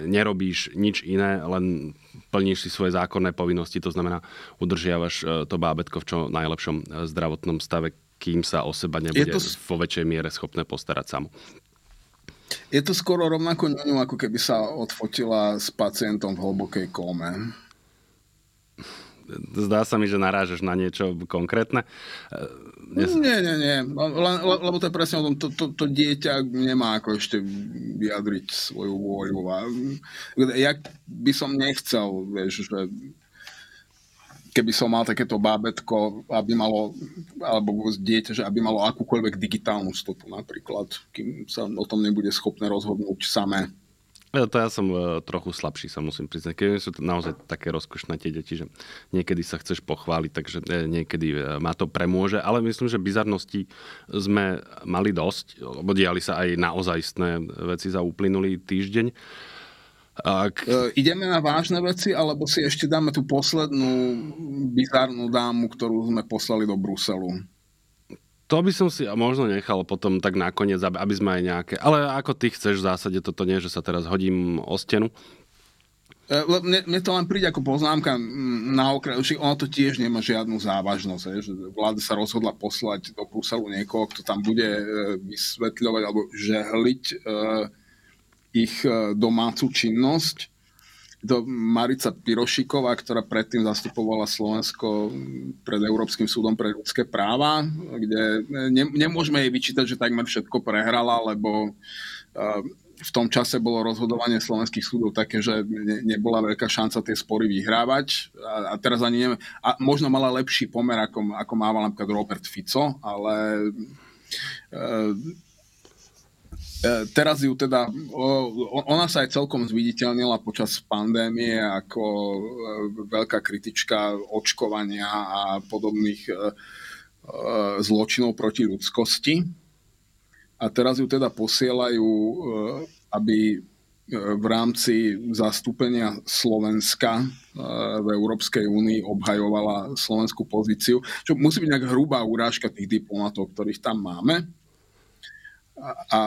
nerobíš nič iné, len plníš si svoje zákonné povinnosti, to znamená udržiavaš e, to bábetko v čo najlepšom e, zdravotnom stave, kým sa o seba nebude to... vo väčšej miere schopné postarať samo. Je to skoro rovnako ňuňu, ako keby sa odfotila s pacientom v hlbokej kóme. Zdá sa mi, že narážeš na niečo konkrétne. Dnes... Nie, nie, nie. Le, le, lebo to je presne o tom, to, to, to dieťa nemá ako ešte vyjadriť svoju vôľu. A ja by som nechcel, vieš, že keby som mal takéto bábetko, aby malo, alebo dieťa, že aby malo akúkoľvek digitálnu stopu napríklad, kým sa o tom nebude schopné rozhodnúť samé to ja som uh, trochu slabší, sa musím priznať. Keď sú to naozaj také rozkošné tie deti, že niekedy sa chceš pochváliť, takže uh, niekedy uh, ma to premôže. Ale myslím, že bizarnosti sme mali dosť, lebo diali sa aj naozajstné veci za uplynulý týždeň. Ak... Ideme na vážne veci, alebo si ešte dáme tú poslednú bizarnú dámu, ktorú sme poslali do Bruselu? To by som si možno nechal potom tak nakoniec, aby sme aj nejaké... Ale ako ty chceš v zásade, toto nie, že sa teraz hodím o stenu. E, mne, mne to len príde ako poznámka na okraj, ono to tiež nemá žiadnu závažnosť, že vláda sa rozhodla poslať do Bruselu niekoho, kto tam bude e, vysvetľovať alebo žehliť uh, ich domácu činnosť to Marica Pirošiková, ktorá predtým zastupovala Slovensko pred Európskym súdom pre ľudské práva, kde ne, nemôžeme jej vyčítať, že takmer všetko prehrala, lebo uh, v tom čase bolo rozhodovanie slovenských súdov také, že ne, nebola veľká šanca tie spory vyhrávať. A, a teraz ani neviem, a možno mala lepší pomer, ako, ako mával napríklad Robert Fico, ale E, teraz ju teda, ona sa aj celkom zviditeľnila počas pandémie ako e, veľká kritička očkovania a podobných e, zločinov proti ľudskosti. A teraz ju teda posielajú, aby v rámci zastúpenia Slovenska v Európskej únii obhajovala slovenskú pozíciu, čo musí byť nejak hrubá urážka tých diplomatov, ktorých tam máme. A, a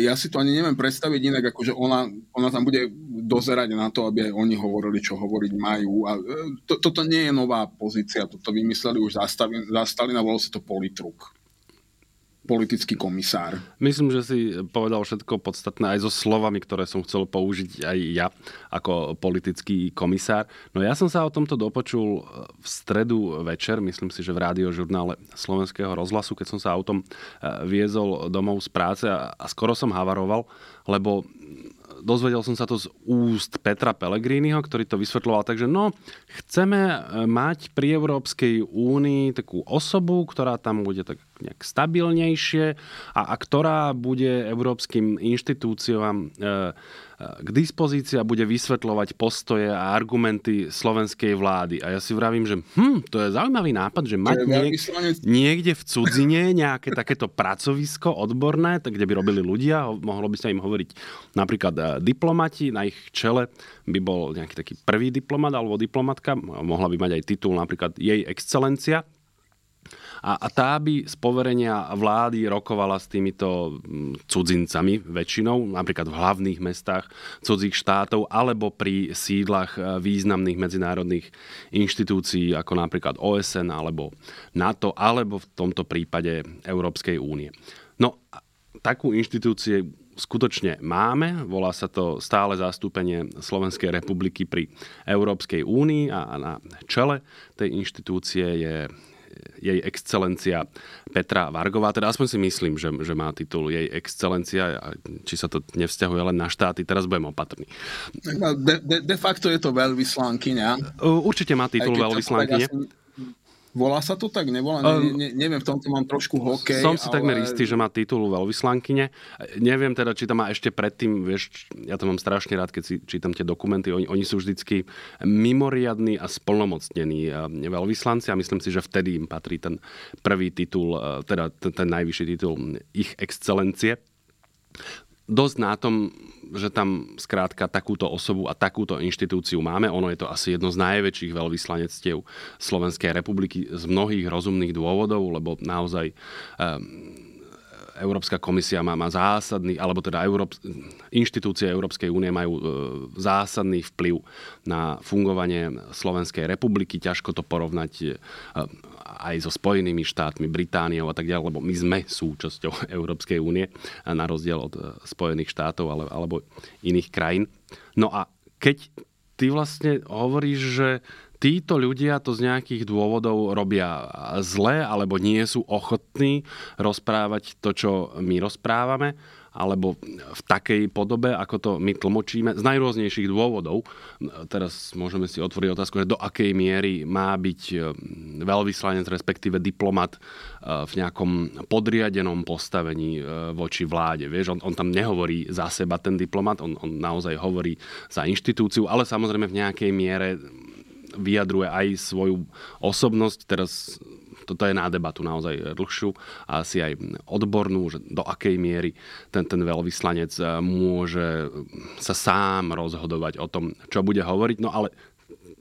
ja si to ani neviem predstaviť inak, ako že ona, ona tam bude dozerať na to, aby aj oni hovorili, čo hovoriť majú. A e, to, toto nie je nová pozícia, toto vymysleli už za Stalina, volalo sa to politruk politický komisár. Myslím, že si povedal všetko podstatné aj so slovami, ktoré som chcel použiť aj ja ako politický komisár. No ja som sa o tomto dopočul v stredu večer, myslím si, že v rádiožurnále Slovenského rozhlasu, keď som sa autom eh, viezol domov z práce a, skoro som havaroval, lebo dozvedel som sa to z úst Petra Pellegriniho, ktorý to vysvetloval. Takže no, chceme e, mať pri Európskej únii takú osobu, ktorá tam bude tak nejak stabilnejšie a, a ktorá bude európskym inštitúciám e, k dispozícii a bude vysvetľovať postoje a argumenty slovenskej vlády. A ja si vravím, že hm, to je zaujímavý nápad, že mať niek- niekde v cudzine nejaké takéto pracovisko odborné, kde by robili ľudia, mohlo by sa im hovoriť napríklad eh, diplomati, na ich čele by bol nejaký taký prvý diplomat alebo diplomatka, mohla by mať aj titul napríklad jej excelencia, a, a tá by z poverenia vlády rokovala s týmito mm, cudzincami väčšinou, napríklad v hlavných mestách cudzích štátov alebo pri sídlach e, významných medzinárodných inštitúcií ako napríklad OSN alebo NATO alebo v tomto prípade Európskej únie. No, takú inštitúcie skutočne máme. Volá sa to stále zastúpenie Slovenskej republiky pri Európskej únii a na čele tej inštitúcie je jej excelencia Petra Vargová. Teda aspoň si myslím, že, že má titul jej excelencia. Či sa to nevzťahuje len na štáty, teraz budem opatrný. De, de, de facto je to veľvyslankyňa. Určite má titul veľvyslankyne. Volá sa to tak? Nevolá? Ne, ne, neviem, v tomto mám trošku hokej. Som si ale... takmer istý, že má titul veľvyslankyne. Neviem teda, či tam má ešte predtým, vieš, ja to mám strašne rád, keď si čítam tie dokumenty, oni, oni sú vždycky mimoriadní a splnomocnení veľvyslanci a myslím si, že vtedy im patrí ten prvý titul, e, teda ten, ten najvyšší titul ich excelencie dosť na tom, že tam skrátka takúto osobu a takúto inštitúciu máme. Ono je to asi jedno z najväčších veľvyslanectiev Slovenskej republiky z mnohých rozumných dôvodov, lebo naozaj um, Európska komisia má, má zásadný, alebo teda Európ, inštitúcie Európskej únie majú e, zásadný vplyv na fungovanie Slovenskej republiky. Ťažko to porovnať e, aj so Spojenými štátmi, Britániou a tak ďalej, lebo my sme súčasťou Európskej únie, na rozdiel od e, Spojených štátov ale, alebo iných krajín. No a keď ty vlastne hovoríš, že títo ľudia to z nejakých dôvodov robia zle alebo nie sú ochotní rozprávať to, čo my rozprávame. Alebo v takej podobe, ako to my tlmočíme, z najrôznejších dôvodov. Teraz môžeme si otvoriť otázku, že do akej miery má byť e, veľvyslanec, respektíve diplomat e, v nejakom podriadenom postavení e, voči vláde. Vieš, on, on tam nehovorí za seba ten diplomat, on, on naozaj hovorí za inštitúciu, ale samozrejme v nejakej miere vyjadruje aj svoju osobnosť. Teraz toto je na debatu naozaj dlhšiu a asi aj odbornú, že do akej miery ten, ten veľvyslanec eh, môže sa sám rozhodovať o tom, čo bude hovoriť. No ale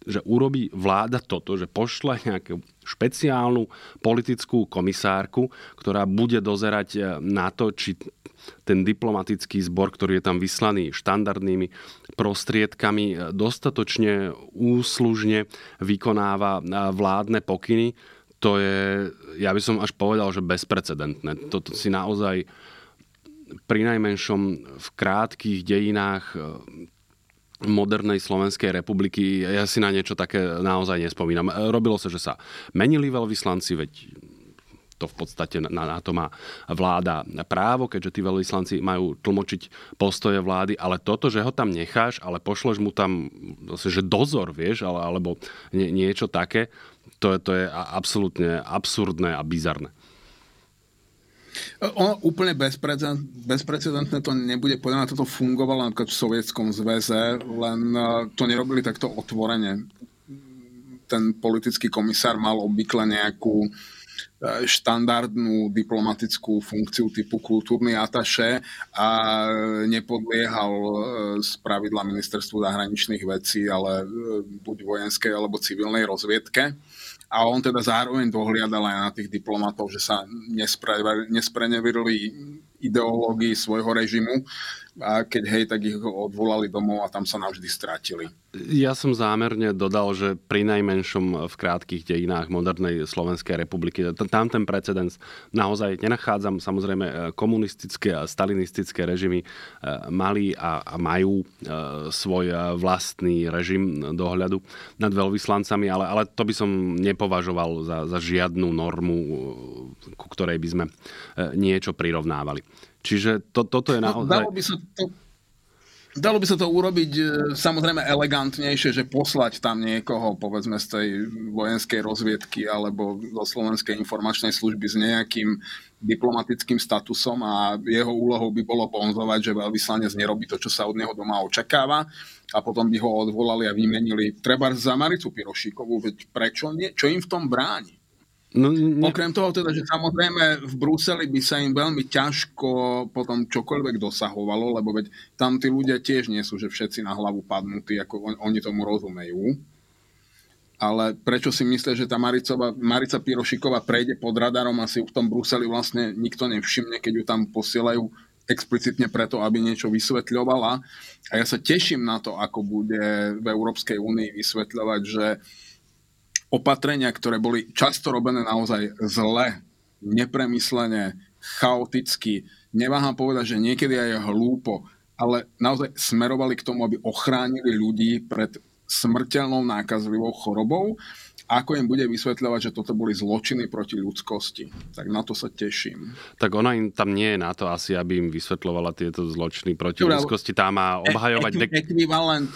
že urobí vláda toto, že pošle nejakú špeciálnu politickú komisárku, ktorá bude dozerať eh, na to, či ten diplomatický zbor, ktorý je tam vyslaný štandardnými prostriedkami, dostatočne úslužne vykonáva vládne pokyny to je, ja by som až povedal, že bezprecedentné. Toto si naozaj pri najmenšom v krátkých dejinách eh, modernej Slovenskej republiky, ja si na niečo také naozaj nespomínam. Eh, robilo sa, že sa menili veľvyslanci, veď to v podstate na, na to má vláda právo, keďže tí veľvyslanci majú tlmočiť postoje vlády, ale toto, že ho tam necháš, ale pošleš mu tam, že dozor, vieš, ale, alebo nie, niečo také, to, to je absolútne absurdné a bizarné. Ono úplne bezprecedentné to nebude, podľa mňa toto fungovalo napríklad v Sovietskom zväze, len e, to nerobili takto otvorene. Ten politický komisár mal obvykle nejakú e, štandardnú diplomatickú funkciu typu kultúrny ataše a nepodliehal e, z pravidla ministerstvu zahraničných vecí, ale buď vojenskej alebo civilnej rozviedke. A on teda zároveň dohliadal aj na tých diplomatov, že sa nespreneverili ideológii svojho režimu a keď hej, tak ich odvolali domov a tam sa navždy stratili. Ja som zámerne dodal, že pri najmenšom v krátkých dejinách modernej Slovenskej republiky, tam ten precedens naozaj nenachádzam. Samozrejme, e, komunistické a stalinistické režimy e, mali a majú e, svoj vlastný režim dohľadu nad veľvyslancami, ale, ale to by som nepovažoval za, za žiadnu normu, ku ktorej by sme niečo prirovnávali. Čiže to, toto je naozaj... No, dalo by sa to Dalo by sa to urobiť e, samozrejme elegantnejšie, že poslať tam niekoho, povedzme z tej vojenskej rozviedky alebo zo slovenskej informačnej služby s nejakým diplomatickým statusom a jeho úlohou by bolo bonzovať, že veľvyslanec nerobí to, čo sa od neho doma očakáva a potom by ho odvolali a vymenili treba za Maricu Pirošíkovú, veď prečo nie? Čo im v tom bráni? No, ne... Okrem toho teda, že samozrejme v Bruseli by sa im veľmi ťažko potom čokoľvek dosahovalo, lebo veď tam tí ľudia tiež nie sú, že všetci na hlavu padnutí, ako on, oni tomu rozumejú. Ale prečo si myslia, že tá Maricova, Marica Pirošiková prejde pod radarom a si v tom Bruseli vlastne nikto nevšimne, keď ju tam posielajú explicitne preto, aby niečo vysvetľovala. A ja sa teším na to, ako bude v Európskej únii vysvetľovať, že opatrenia, ktoré boli často robené naozaj zle, nepremyslene, chaoticky, neváham povedať, že niekedy aj hlúpo, ale naozaj smerovali k tomu, aby ochránili ľudí pred smrteľnou nákazlivou chorobou, ako im bude vysvetľovať, že toto boli zločiny proti ľudskosti. Tak na to sa teším. Tak ona im tam nie je na to asi, aby im vysvetľovala tieto zločiny proti Dobre, ľudskosti. Tá má obhajovať... Ek, ekvivalent,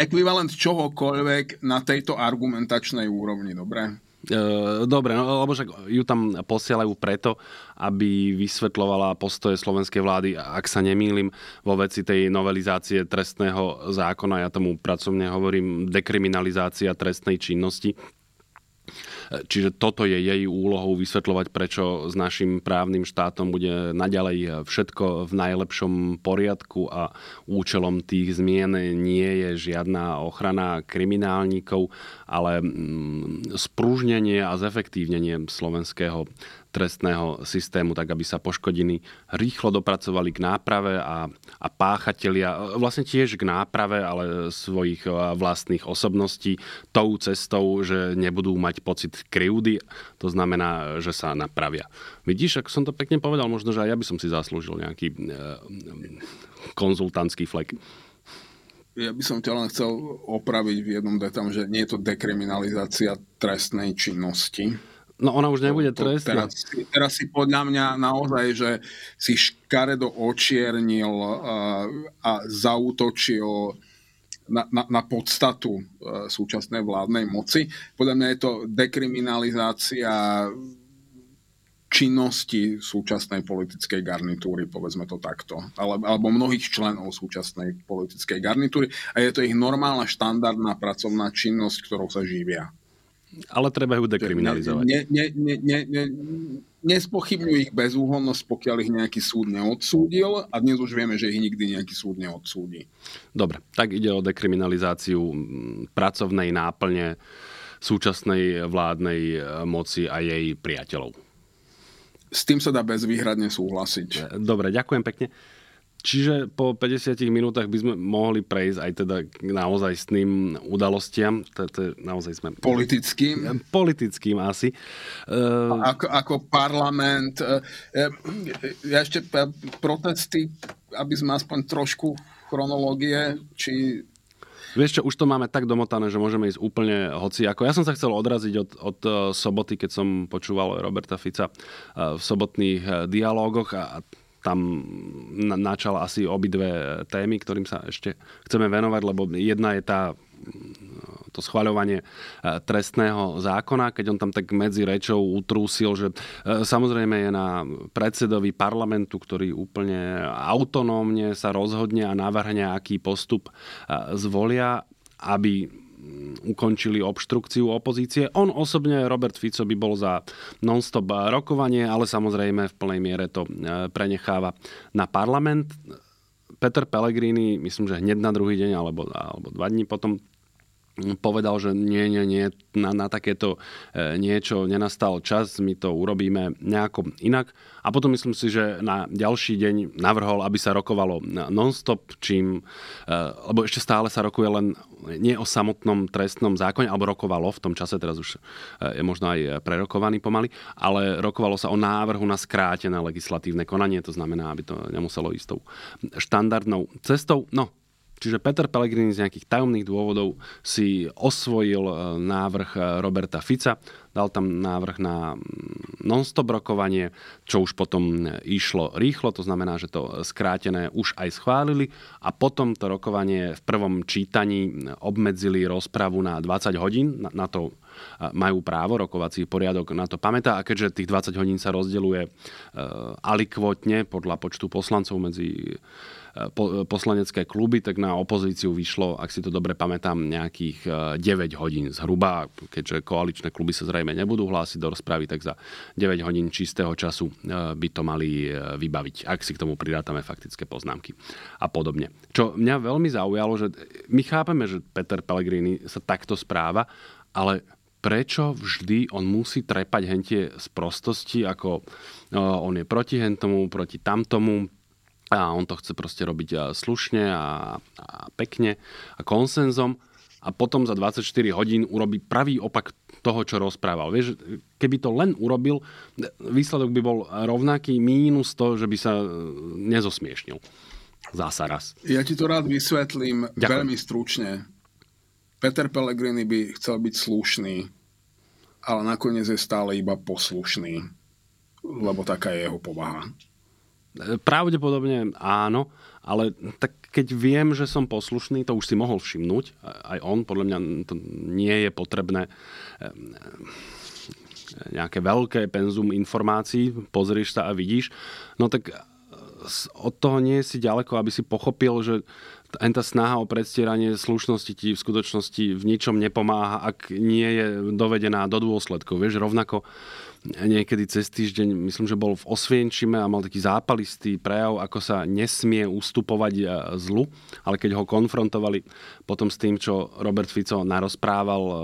ekvivalent čohokoľvek na tejto argumentačnej úrovni, dobre? E, dobre, no, lebo však ju tam posielajú preto, aby vysvetlovala postoje slovenskej vlády, ak sa nemýlim, vo veci tej novelizácie trestného zákona, ja tomu pracovne hovorím dekriminalizácia trestnej činnosti Čiže toto je jej úlohou vysvetľovať, prečo s našim právnym štátom bude naďalej všetko v najlepšom poriadku a účelom tých zmien nie je žiadna ochrana kriminálnikov, ale mm, sprúžnenie a zefektívnenie slovenského trestného systému, tak aby sa poškodení rýchlo dopracovali k náprave a, a páchatelia vlastne tiež k náprave, ale svojich vlastných osobností tou cestou, že nebudú mať pocit krivdy, to znamená, že sa napravia. Vidíš, ako som to pekne povedal, možno, že aj ja by som si zaslúžil nejaký e, konzultantský flek. Ja by som ťa len chcel opraviť v jednom detam, že nie je to dekriminalizácia trestnej činnosti, No ona už nebude trestná. Teraz, teraz si podľa mňa naozaj, že si škaredo očiernil uh, a zautočil na, na, na podstatu uh, súčasnej vládnej moci. Podľa mňa je to dekriminalizácia činnosti súčasnej politickej garnitúry, povedzme to takto, alebo, alebo mnohých členov súčasnej politickej garnitúry a je to ich normálna štandardná pracovná činnosť, ktorou sa živia. Ale treba ju dekriminalizovať. Ne, ne, ne, ne, ne, nespochybňujú ich bezúhonnosť, pokiaľ ich nejaký súd neodsúdil a dnes už vieme, že ich nikdy nejaký súd neodsúdi. Dobre, tak ide o dekriminalizáciu pracovnej náplne súčasnej vládnej e, moci a jej priateľov. S tým sa dá bezvýhradne súhlasiť. Dobre, ďakujem pekne. Čiže po 50 minútach by sme mohli prejsť aj teda k naozajstným udalostiam. To, to naozaj sme... Politickým? Politickým asi. Uh... Ako, ako parlament. E, e, ja ešte protesty, aby sme aspoň trošku chronológie, či Vieš čo, už to máme tak domotané, že môžeme ísť úplne hoci ako. Ja som sa chcel odraziť od, od e, soboty, keď som počúval Roberta Fica e, v sobotných e, dialógoch a tam načal asi obidve témy, ktorým sa ešte chceme venovať, lebo jedna je tá to schvaľovanie trestného zákona, keď on tam tak medzi rečou utrúsil, že samozrejme je na predsedovi parlamentu, ktorý úplne autonómne sa rozhodne a navrhne, aký postup zvolia, aby ukončili obštrukciu opozície. On osobne, Robert Fico, by bol za non-stop rokovanie, ale samozrejme v plnej miere to e, prenecháva na parlament. Peter Pellegrini, myslím, že hneď na druhý deň alebo, alebo dva dní potom povedal, že nie, nie, nie, na, na takéto e, niečo nenastal čas, my to urobíme nejako inak. A potom myslím si, že na ďalší deň navrhol, aby sa rokovalo non-stop, čím, e, lebo ešte stále sa rokuje len nie o samotnom trestnom zákone, alebo rokovalo v tom čase, teraz už e, je možno aj prerokovaný pomaly, ale rokovalo sa o návrhu na skrátené legislatívne konanie, to znamená, aby to nemuselo ísť tou štandardnou cestou. No, Čiže Peter Pellegrini z nejakých tajomných dôvodov si osvojil e, návrh e, Roberta Fica, dal tam návrh na mm, non-stop rokovanie, čo už potom e, išlo rýchlo, to znamená, že to skrátené už aj schválili. A potom to rokovanie v prvom čítaní obmedzili rozpravu na 20 hodín, na to majú právo, rokovací poriadok na to pamätá. A keďže tých 20 hodín sa rozdeľuje alikvotne podľa počtu poslancov medzi poslanecké kluby, tak na opozíciu vyšlo, ak si to dobre pamätám, nejakých 9 e, hodín zhruba, keďže koaličné kluby sa zrejme nebudú hlásiť do rozpravy, tak za 9 hodín čistého času by to mali vybaviť, ak si k tomu prirátame faktické poznámky a podobne. Čo mňa veľmi zaujalo, že my chápeme, že Peter Pellegrini sa takto správa, ale prečo vždy on musí trepať hentie z prostosti, ako on je proti hentomu, proti tamtomu, a on to chce proste robiť slušne a, a pekne a konsenzom a potom za 24 hodín urobí pravý opak toho, čo rozprával. Vieš, keby to len urobil, výsledok by bol rovnaký, mínus to, že by sa e, nezosmiešnil. Zasa raz. Ja ti to rád vysvetlím Ďakujem. veľmi stručne. Peter Pellegrini by chcel byť slušný, ale nakoniec je stále iba poslušný, lebo taká je jeho povaha. Pravdepodobne áno, ale tak keď viem, že som poslušný, to už si mohol všimnúť, aj on, podľa mňa to nie je potrebné nejaké veľké penzum informácií, pozrieš sa a vidíš, no tak od toho nie si ďaleko, aby si pochopil, že tá snaha o predstieranie slušnosti ti v skutočnosti v ničom nepomáha, ak nie je dovedená do dôsledkov. Vieš, rovnako niekedy cez týždeň, myslím, že bol v Osvienčime a mal taký zápalistý prejav, ako sa nesmie ustupovať e, zlu, ale keď ho konfrontovali potom s tým, čo Robert Fico narozprával e, e,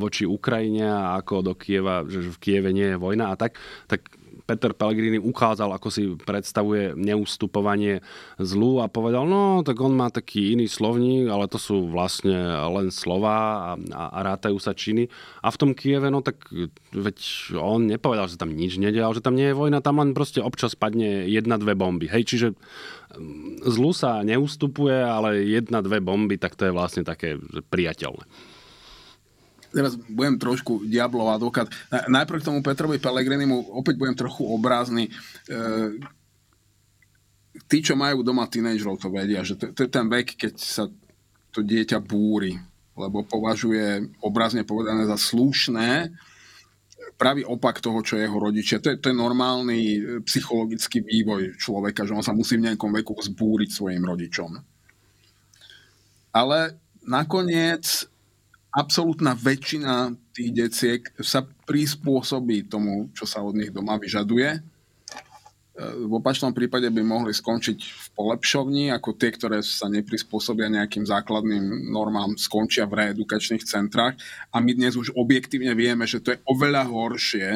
voči Ukrajine a ako do Kieva, že v Kieve nie je vojna a tak, tak Peter Pellegrini ukázal, ako si predstavuje neustupovanie zlu a povedal, no tak on má taký iný slovník, ale to sú vlastne len slova a, a, a rátajú sa činy. A v tom Kieve, no tak veď on nepovedal, že tam nič nedial, že tam nie je vojna, tam len proste občas padne jedna, dve bomby. Hej, čiže mm, zlu sa neustupuje, ale jedna, dve bomby, tak to je vlastne také priateľné. Teraz budem trošku diablov advokát. Najprv k tomu Petrovi Pelegrinimu opäť budem trochu obrázny. E, tí, čo majú doma tínejdžerov, to vedia, že to, to je ten vek, keď sa to dieťa búri, lebo považuje obrazne povedané za slušné pravý opak toho, čo jeho rodičia. To je, to je normálny psychologický vývoj človeka, že on sa musí v nejakom veku zbúriť svojim rodičom. Ale nakoniec absolútna väčšina tých deciek sa prispôsobí tomu, čo sa od nich doma vyžaduje. V opačnom prípade by mohli skončiť v polepšovni, ako tie, ktoré sa neprispôsobia nejakým základným normám, skončia v reedukačných centrách. A my dnes už objektívne vieme, že to je oveľa horšie,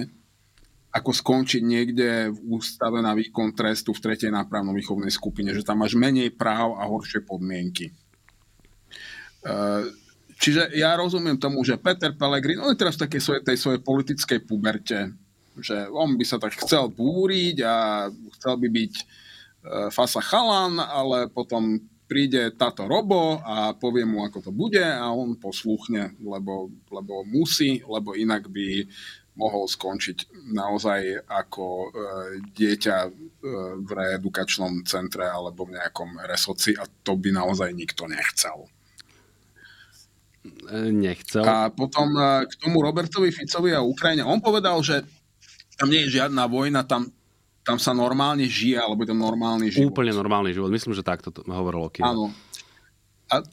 ako skončiť niekde v ústave na výkon trestu v tretej nápravno-výchovnej skupine, že tam máš menej práv a horšie podmienky. Čiže ja rozumiem tomu, že Peter Pellegrini, on je teraz v takej svojej, tej svojej politickej puberte, že on by sa tak chcel búriť a chcel by byť e, fasa chalan, ale potom príde táto robo a povie mu, ako to bude a on posluchne, lebo, lebo musí, lebo inak by mohol skončiť naozaj ako e, dieťa e, v reedukačnom centre alebo v nejakom resoci a to by naozaj nikto nechcel nechcel. A potom e, k tomu Robertovi Ficovi a Ukrajine. On povedal, že tam nie je žiadna vojna, tam, tam sa normálne žije, alebo je to normálny život. Úplne normálny život. Myslím, že takto to hovoril Kiva. Áno. A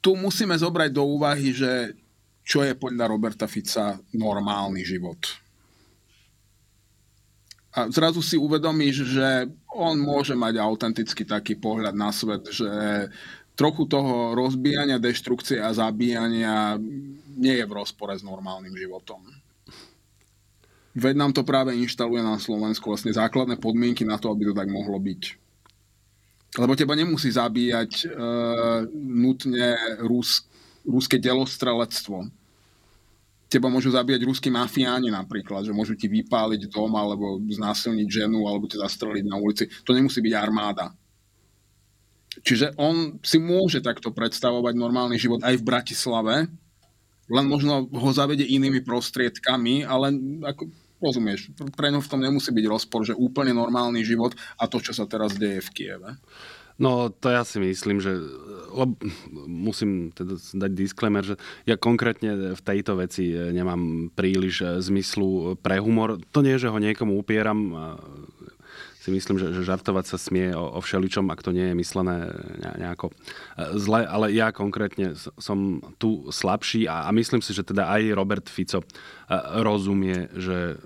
tu musíme zobrať do úvahy, že čo je podľa Roberta Fica normálny život. A zrazu si uvedomíš, že on môže mať autenticky taký pohľad na svet, že trochu toho rozbíjania, deštrukcie a zabíjania nie je v rozpore s normálnym životom. Veď nám to práve inštaluje na Slovensku vlastne základné podmienky na to, aby to tak mohlo byť. Lebo teba nemusí zabíjať e, nutne rus, ruské delostrelectvo. Teba môžu zabíjať ruskí mafiáni napríklad, že môžu ti vypáliť dom alebo znásilniť ženu alebo ťa zastreliť na ulici. To nemusí byť armáda. Čiže on si môže takto predstavovať normálny život aj v Bratislave, len možno ho zavede inými prostriedkami, ale ako rozumieš, pre ňo v tom nemusí byť rozpor, že úplne normálny život a to, čo sa teraz deje v Kieve. No to ja si myslím, že lebo musím teda dať disclaimer, že ja konkrétne v tejto veci nemám príliš zmyslu pre humor. To nie, že ho niekomu upieram, si myslím, že, že žartovať sa smie o, o všeličom, ak to nie je myslené nejako e, zle, ale ja konkrétne som tu slabší a, a myslím si, že teda aj Robert Fico e, rozumie, že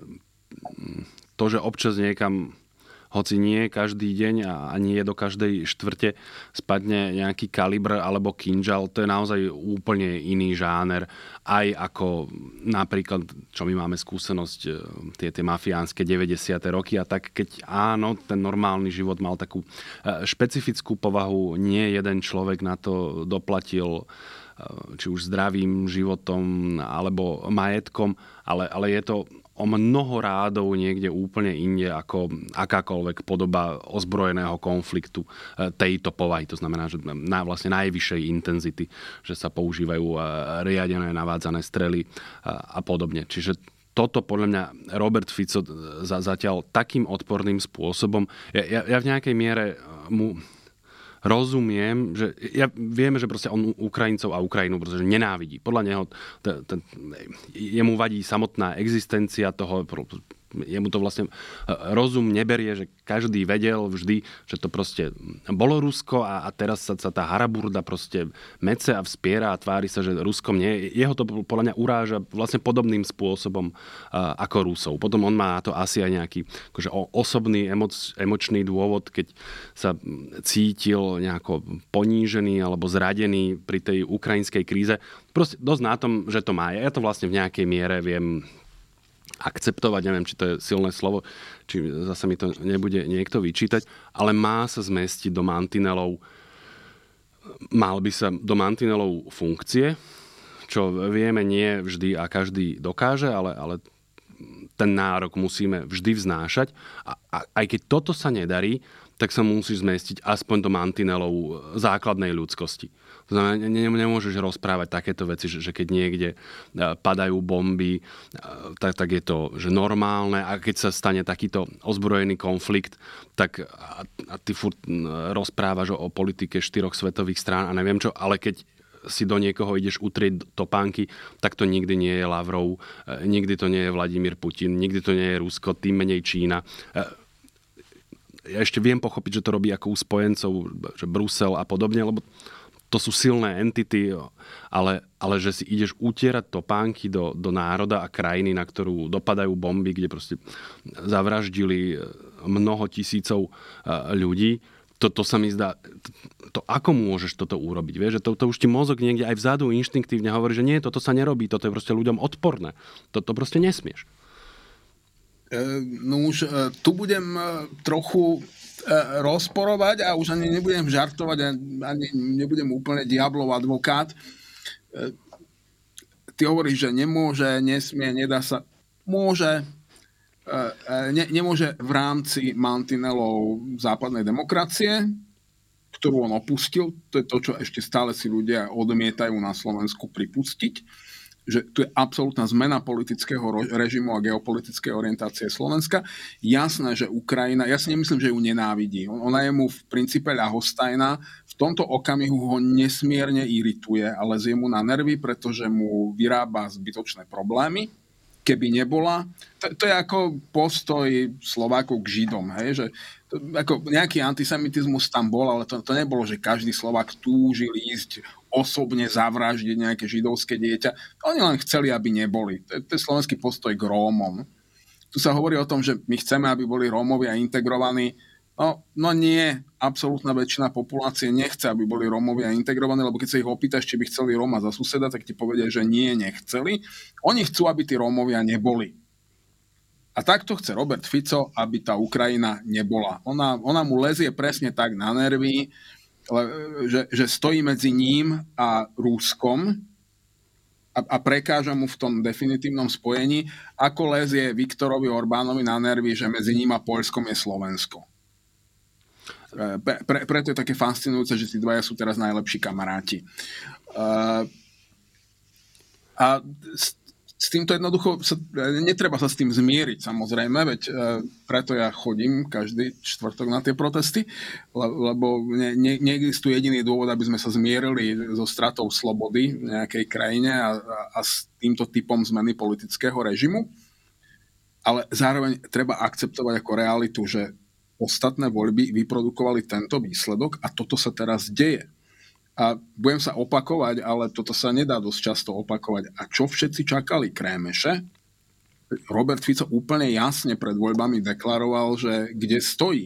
to, že občas niekam hoci nie každý deň a nie do každej štvrte spadne nejaký kalibr alebo kinžal, to je naozaj úplne iný žáner. Aj ako napríklad, čo my máme skúsenosť, e, tie, tie mafiánske 90. roky a tak keď áno, ten normálny život mal takú e, špecifickú povahu, nie jeden človek na to doplatil e, či už zdravým životom alebo majetkom, ale, ale je to o mnoho rádov niekde úplne inde ako akákoľvek podoba ozbrojeného konfliktu e, tejto povahy. To znamená, že na vlastne najvyššej intenzity, že sa používajú e, riadené navádzané strely e, a podobne. Čiže toto podľa mňa Robert Fico za, zatiaľ takým odporným spôsobom, ja, ja, ja v nejakej miere mu rozumiem, že ja vieme, že proste on Ukrajincov a Ukrajinu proste nenávidí. Podľa neho t- t- jemu vadí samotná existencia toho jemu to vlastne e, rozum neberie, že každý vedel vždy, že to proste bolo Rusko a, a teraz sa, sa tá haraburda proste mece a vspiera a tvári sa, že Ruskom nie. Jeho to podľa mňa uráža vlastne podobným spôsobom uh, ako Rusov. Potom on má na to asi aj nejaký akože, osobný emoc, emočný dôvod, keď sa cítil nejako ponížený alebo zradený pri tej ukrajinskej kríze. Proste dosť na tom, že to má. Ja to vlastne v nejakej miere viem akceptovať, neviem, či to je silné slovo, či zase mi to nebude niekto vyčítať, ale má sa zmestiť do mantinelov, mal by sa do mantinelov funkcie, čo vieme nie vždy a každý dokáže, ale, ale ten nárok musíme vždy vznášať. A, a aj keď toto sa nedarí, tak sa musíš zmestiť aspoň do mantinelov základnej ľudskosti. To znamená, nemôžeš rozprávať takéto veci, že, že keď niekde e, padajú bomby, e, tak, tak je to že normálne. A keď sa stane takýto ozbrojený konflikt, tak a, a ty furt rozprávaš o, o politike štyroch svetových strán a neviem čo, ale keď si do niekoho ideš utrieť topánky, tak to nikdy nie je Lavrov, e, nikdy to nie je Vladimír Putin, nikdy to nie je Rusko, tým menej Čína. Ja ešte viem pochopiť, že to robí ako u spojencov, že Brusel a podobne, lebo to sú silné entity, ale, ale že si ideš utierať topánky do, do národa a krajiny, na ktorú dopadajú bomby, kde proste zavraždili mnoho tisícov ľudí, to, to sa mi zdá, to, to ako môžeš toto urobiť, vieš, že to, to už ti mozog niekde aj vzadu inštinktívne hovorí, že nie, toto sa nerobí, toto je proste ľuďom odporné, to, to proste nesmieš. E, no už e, tu budem e, trochu rozporovať a už ani nebudem žartovať ani nebudem úplne diablov advokát. Ty hovoríš, že nemôže, nesmie, nedá sa. Môže, ne, nemôže v rámci mantinelov západnej demokracie, ktorú on opustil, to je to, čo ešte stále si ľudia odmietajú na Slovensku pripustiť že tu je absolútna zmena politického režimu a geopolitickej orientácie Slovenska. Jasné, že Ukrajina, ja si nemyslím, že ju nenávidí. Ona je mu v princípe ľahostajná. V tomto okamihu ho nesmierne irituje, ale zje mu na nervy, pretože mu vyrába zbytočné problémy keby nebola. To, to je ako postoj Slovákov k Židom, hej, že to, ako nejaký antisemitizmus tam bol, ale to, to nebolo, že každý Slovák túžil ísť osobne zavraždiť nejaké židovské dieťa. Oni len chceli, aby neboli. To je, to je slovenský postoj k Rómom. Tu sa hovorí o tom, že my chceme, aby boli Rómovia integrovaní No, no nie, absolútna väčšina populácie nechce, aby boli Rómovia integrovaní, lebo keď sa ich opýtaš, či by chceli Róma za suseda, tak ti povedia, že nie, nechceli. Oni chcú, aby tí Rómovia neboli. A takto chce Robert Fico, aby tá Ukrajina nebola. Ona, ona mu lezie presne tak na nervy, že, že stojí medzi ním a Rúskom a, a prekáža mu v tom definitívnom spojení, ako lezie Viktorovi Orbánovi na nervy, že medzi ním a Poľskom je Slovensko. Eh, pre, pre, preto je také fascinujúce, že tí dvaja sú teraz najlepší kamaráti. Uh, a s, týmto jednoducho sa, netreba sa s tým zmieriť, samozrejme, veď uh, preto ja chodím každý čtvrtok na tie protesty, le, lebo ne, ne, neexistuje jediný dôvod, aby sme sa zmierili so stratou slobody v nejakej krajine a, a, a s týmto typom zmeny politického režimu. Ale zároveň treba akceptovať ako realitu, že ostatné voľby vyprodukovali tento výsledok a toto sa teraz deje. A budem sa opakovať, ale toto sa nedá dosť často opakovať. A čo všetci čakali? Krémeše? Robert Fico úplne jasne pred voľbami deklaroval, že kde stojí.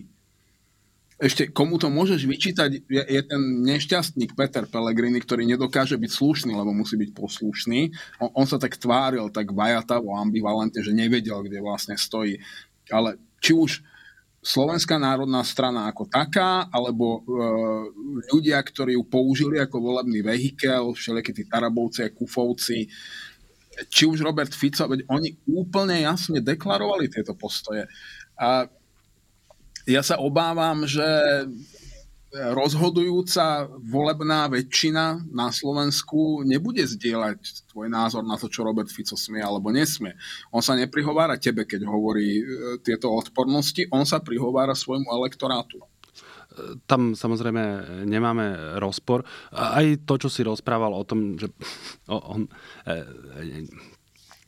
Ešte komu to môžeš vyčítať, je, je ten nešťastník Peter Pellegrini, ktorý nedokáže byť slušný, lebo musí byť poslušný. On, on sa tak tváril, tak vajatavo, ambivalentne, že nevedel, kde vlastne stojí. Ale či už Slovenská národná strana ako taká, alebo e, ľudia, ktorí ju použili ako volebný vehikel, všelijakí tí Tarabovci a Kufovci, či už Robert Fico, veď oni úplne jasne deklarovali tieto postoje. A ja sa obávam, že rozhodujúca volebná väčšina na Slovensku nebude zdieľať tvoj názor na to, čo Robert Fico smie alebo nesmie. On sa neprihovára tebe, keď hovorí e, tieto odpornosti, on sa prihovára svojmu elektorátu. Tam samozrejme nemáme rozpor. Aj to, čo si rozprával o tom, že on e,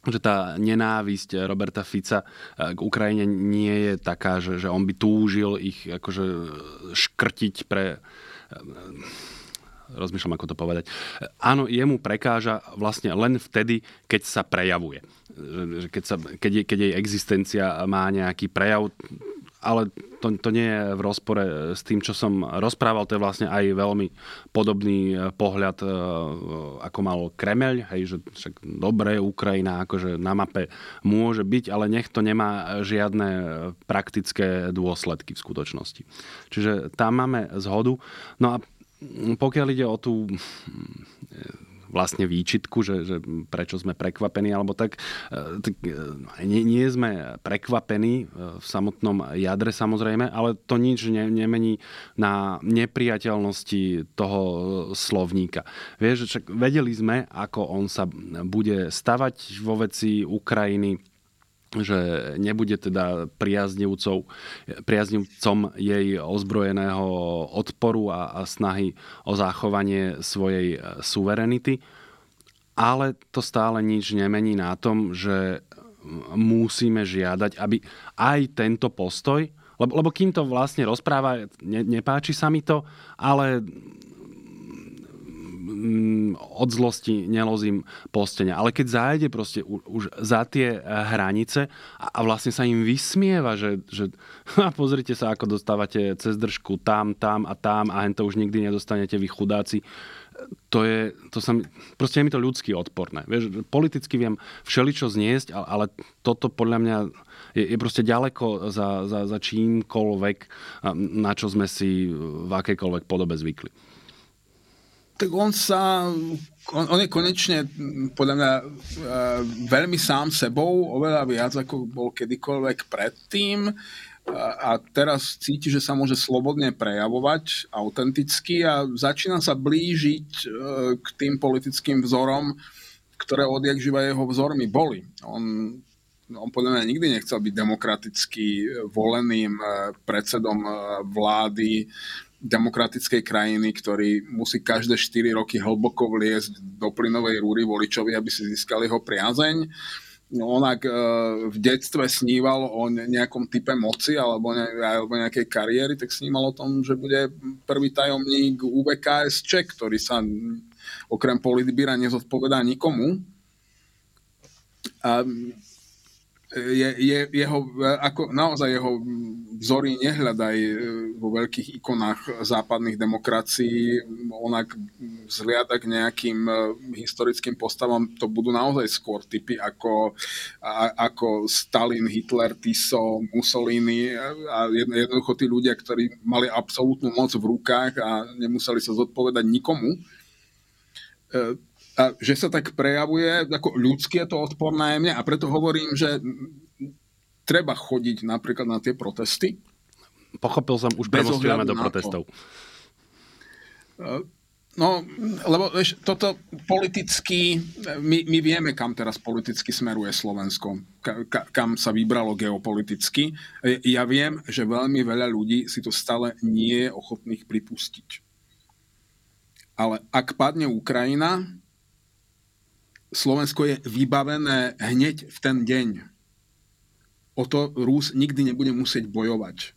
že tá nenávisť Roberta Fica eh, k Ukrajine nie je taká, že, že on by túžil ich akože škrtiť pre eh, rozmýšľam, ako to povedať. Áno, jemu prekáža vlastne len vtedy, keď sa prejavuje. Keď, sa, keď, keď jej existencia má nejaký prejav, ale to, to nie je v rozpore s tým, čo som rozprával. To je vlastne aj veľmi podobný e, pohľad, e, ako mal Kremeľ, hej, že však dobre, Ukrajina akože na mape môže byť, ale nech to nemá žiadne praktické dôsledky v skutočnosti. Čiže tam máme zhodu. No a pokiaľ ide o tú vlastne výčitku, že, že prečo sme prekvapení, alebo tak, e, tak e, nie, nie sme prekvapení v samotnom jadre samozrejme, ale to nič ne, nemení na nepriateľnosti toho slovníka. Vieš, však vedeli sme, ako on sa bude stavať vo veci Ukrajiny, že nebude teda priaznivcom, jej ozbrojeného odporu a, a snahy o zachovanie svojej e, suverenity. Ale to stále nič nemení na tom, že musíme žiadať, aby aj tento postoj, lebo, lebo kým to vlastne rozpráva, ne, nepáči sa mi to, ale od zlosti nelozím postenia. Ale keď zájde proste už za tie eh, hranice a vlastne sa im vysmieva, že, že pozrite sa, ako dostávate cez držku tam, tam a tam a hen to už nikdy nedostanete vy chudáci to je, to sa mi, proste je mi to ľudsky odporné. Vieš, politicky viem všeličo zniesť, ale, ale toto podľa mňa je, je proste ďaleko za, za, za čímkoľvek, na čo sme si v akejkoľvek podobe zvykli tak on sa, on, on je konečne podľa mňa e, veľmi sám sebou, oveľa viac ako bol kedykoľvek predtým a, a teraz cíti, že sa môže slobodne prejavovať autenticky a začína sa blížiť e, k tým politickým vzorom, ktoré odjak živa jeho vzormi boli. On on podľa mňa nikdy nechcel byť demokraticky voleným e, predsedom vlády demokratickej krajiny, ktorý musí každé 4 roky hlboko vliesť do plynovej rúry voličovi, aby si získali jeho priazeň. No, onak e, v detstve sníval o nejakom type moci alebo, ne, alebo nejakej kariéry, tak snímal o tom, že bude prvý tajomník UVKSČ, ktorý sa okrem politbíra nezodpovedá nikomu. A je, je, jeho, ako naozaj jeho vzory nehľadaj e, vo veľkých ikonách západných demokracií, onak vzliada k nejakým e, historickým postavám, to budú naozaj skôr typy ako, ako Stalin, Hitler, Tiso, Mussolini. A jednoducho tí ľudia, ktorí mali absolútnu moc v rukách a nemuseli sa zodpovedať nikomu e, a že sa tak prejavuje, ako ľudské to odpor najmä a preto hovorím, že treba chodiť napríklad na tie protesty. Pochopil som, už premostujeme do protestov. To. No, lebo vieš, toto politicky, my, my vieme, kam teraz politicky smeruje Slovensko, ka, ka, kam sa vybralo geopoliticky. Ja viem, že veľmi veľa ľudí si to stále nie je ochotných pripustiť. Ale ak padne Ukrajina, Slovensko je vybavené hneď v ten deň. O to Rus nikdy nebude musieť bojovať.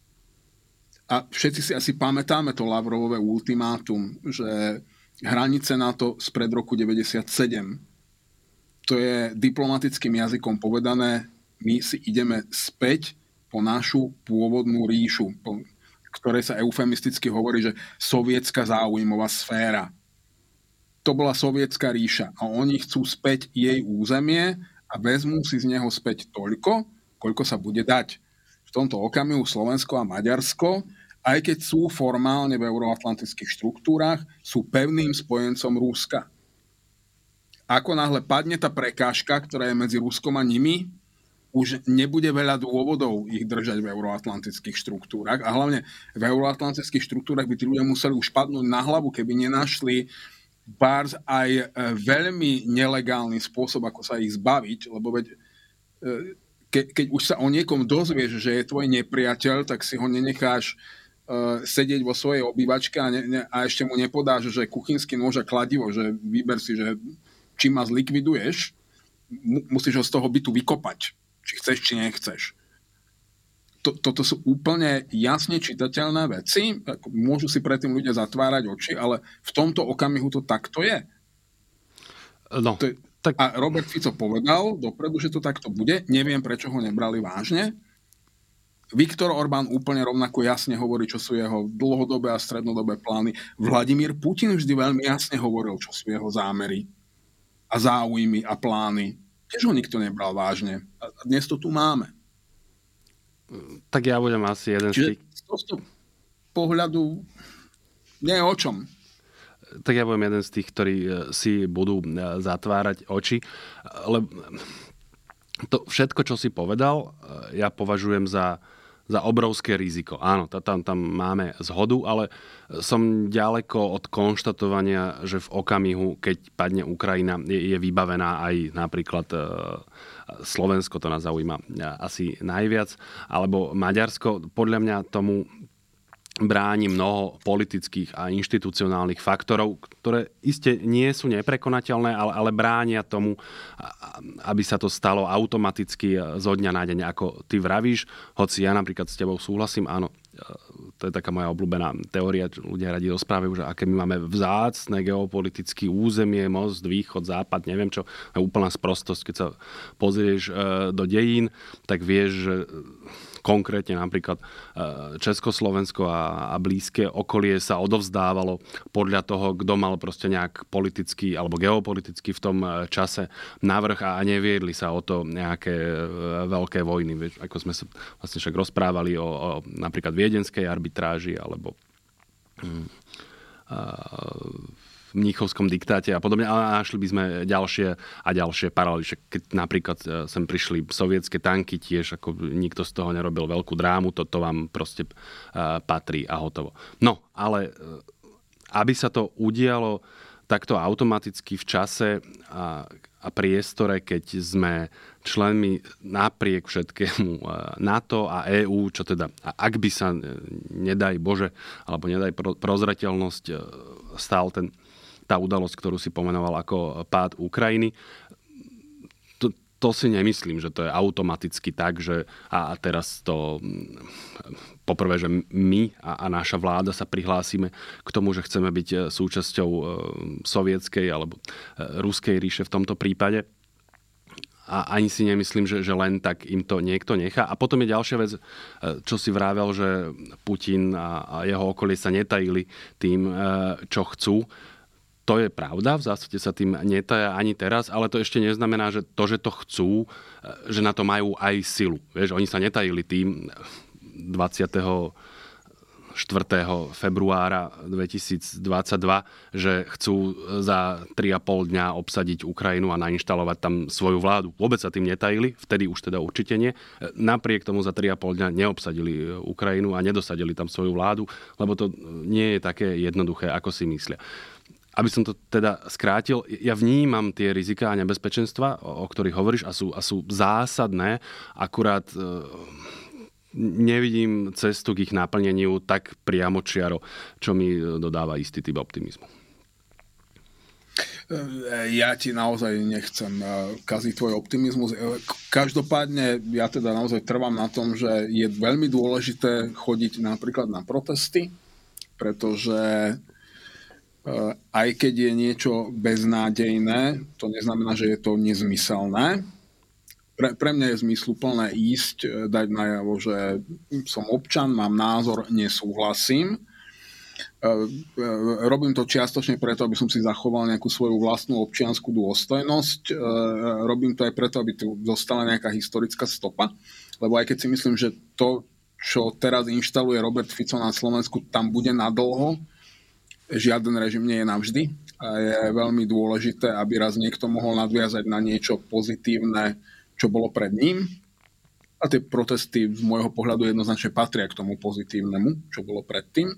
A všetci si asi pamätáme to Lavrovové ultimátum, že hranice NATO spred roku 97. To je diplomatickým jazykom povedané, my si ideme späť po našu pôvodnú ríšu, po ktorej sa eufemisticky hovorí, že sovietská záujmová sféra to bola sovietská ríša a oni chcú späť jej územie a vezmú si z neho späť toľko, koľko sa bude dať. V tomto okamihu Slovensko a Maďarsko, aj keď sú formálne v euroatlantických štruktúrach, sú pevným spojencom Ruska. Ako náhle padne tá prekážka, ktorá je medzi Ruskom a nimi, už nebude veľa dôvodov ich držať v euroatlantických štruktúrach a hlavne v euroatlantických štruktúrach by tí ľudia museli už padnúť na hlavu, keby nenašli bárs aj e, veľmi nelegálny spôsob, ako sa ich zbaviť, lebo veď e, ke, keď už sa o niekom dozvieš, že je tvoj nepriateľ, tak si ho nenecháš uh, sedieť vo svojej obývačke a, ne, ne, a ešte mu nepodáš, že kuchynský nôž a kladivo, že vyber si, že či ma zlikviduješ, mu, musíš ho z toho bytu vykopať, či chceš, či nechceš to, toto sú úplne jasne čitateľné veci. Môžu si predtým ľudia zatvárať oči, ale v tomto okamihu to takto je. No, to je tak... A Robert Fico povedal dopredu, že to takto bude. Neviem, prečo ho nebrali vážne. Viktor Orbán úplne rovnako jasne hovorí, čo sú jeho dlhodobé a strednodobé plány. Vladimír Putin vždy veľmi jasne hovoril, čo sú jeho zámery a záujmy a plány. Tiež ho nikto nebral vážne. A dnes to tu máme. Tak ja budem asi jeden Čiže z tohto pohľadu nie je o čom. Tak ja budem jeden z tých, ktorí si budú zatvárať oči. Lebo to všetko, čo si povedal, ja považujem za za obrovské riziko. Áno, tam, tam máme zhodu, ale som ďaleko od konštatovania, že v okamihu, keď padne Ukrajina, je, je vybavená aj napríklad e, Slovensko, to nás zaujíma e, asi najviac, alebo Maďarsko. Podľa mňa tomu bráni mnoho politických a inštitucionálnych faktorov, ktoré iste nie sú neprekonateľné, ale, ale bránia tomu, aby sa to stalo automaticky zo dňa na deň, ako ty vravíš. Hoci ja napríklad s tebou súhlasím, áno, to je taká moja obľúbená teória, ľudia radi rozprávajú, že aké my máme vzácne geopolitické územie, most, východ, západ, neviem čo, je úplná sprostosť, keď sa pozrieš e, do dejín, tak vieš, že konkrétne napríklad e, Československo a, a blízke okolie sa odovzdávalo podľa toho, kto mal proste nejak politicky alebo geopoliticky v tom e, čase navrh a neviedli sa o to nejaké e, veľké vojny. Ako sme sa vlastne však rozprávali o, o napríklad viedenskej arbitráži alebo mm, mníchovskom diktáte a podobne, ale našli by sme ďalšie a ďalšie paralely. Keď napríklad e, sem prišli sovietské tanky, tiež ako nikto z toho nerobil veľkú drámu, toto vám proste uh, patrí a hotovo. No, ale uh, aby sa to udialo takto automaticky v čase a, a priestore, keď sme členmi napriek všetkému NATO a EÚ, čo teda, ak by sa, nedaj Bože, alebo nedaj prozreteľnosť, stal ten tá udalosť, ktorú si pomenoval ako pád Ukrajiny. To, to si nemyslím, že to je automaticky tak, že a teraz to poprvé, že my a, a naša vláda sa prihlásime k tomu, že chceme byť e, súčasťou e, sovietskej alebo e, ruskej ríše v tomto prípade a ani si nemyslím, že, že len tak im to niekto nechá. A potom je ďalšia vec, čo si vravel, že Putin a, a jeho okolie sa netajili tým, čo chcú to je pravda, v zásade sa tým netaja ani teraz, ale to ešte neznamená, že to, že to chcú, e, že na to majú aj silu. Vieš, oni sa netajili tým 24. februára 2022, že chcú za 3,5 dňa obsadiť Ukrajinu a nainštalovať tam svoju vládu. Vôbec sa tým netajili, vtedy už teda určite nie. Napriek tomu za 3,5 dňa neobsadili Ukrajinu a nedosadili tam svoju vládu, lebo to nie je také jednoduché, ako si myslia aby som to teda skrátil, ja vnímam tie rizika a nebezpečenstva, o, o ktorých hovoríš a sú, a sú zásadné, akurát e, nevidím cestu k ich naplneniu tak priamo čiaro, čo mi dodáva istý typ optimizmu. E, ja ti naozaj nechcem e, kaziť tvoj optimizmus. E, každopádne ja teda naozaj trvám na tom, že je veľmi dôležité chodiť napríklad na protesty, pretože aj keď je niečo beznádejné, to neznamená, že je to nezmyselné. Pre, pre mňa je zmysluplné ísť, eh, dať najavo, že som občan, mám názor, nesúhlasím. Eh, robím to čiastočne preto, aby som si zachoval nejakú svoju vlastnú občianskú dôstojnosť. Robím to aj preto, aby tu zostala nejaká historická stopa. Lebo aj keď si myslím, že to, čo teraz inštaluje Robert Fico na Slovensku, tam bude nadlho, žiaden režim nie je navždy a je veľmi dôležité, aby raz niekto mohol nadviazať na niečo pozitívne, čo bolo pred ním. A tie protesty z môjho pohľadu jednoznačne patria k tomu pozitívnemu, čo bolo predtým.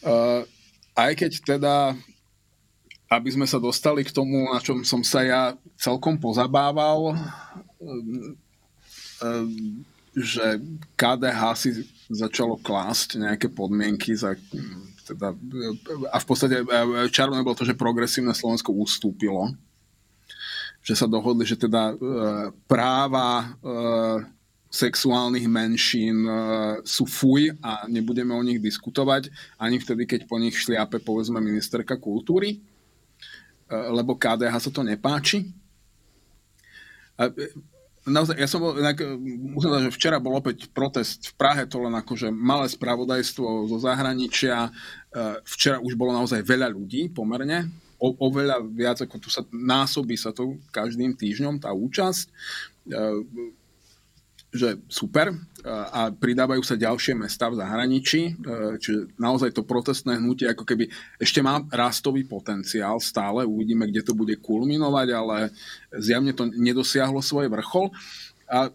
Uh, aj keď teda, aby sme sa dostali k tomu, na čom som sa ja celkom pozabával, um, um, že KDH si začalo klásť nejaké podmienky za teda, a v podstate čarovné bolo to, že progresívne Slovensko ustúpilo. Že sa dohodli, že teda e, práva e, sexuálnych menšín e, sú fuj a nebudeme o nich diskutovať ani vtedy, keď po nich šliape povedzme ministerka kultúry, lebo KDH sa to nepáči naozaj, ja som bol, inak, e, musím povedať, že včera bol opäť protest v Prahe, to len akože malé spravodajstvo zo zahraničia. E, včera už bolo naozaj veľa ľudí pomerne, o, oveľa viac, ako tu sa násobí sa to každým týždňom, tá účasť. E, že super a pridávajú sa ďalšie mesta v zahraničí, čiže naozaj to protestné hnutie ako keby ešte má rastový potenciál stále, uvidíme, kde to bude kulminovať, ale zjavne to nedosiahlo svoj vrchol. A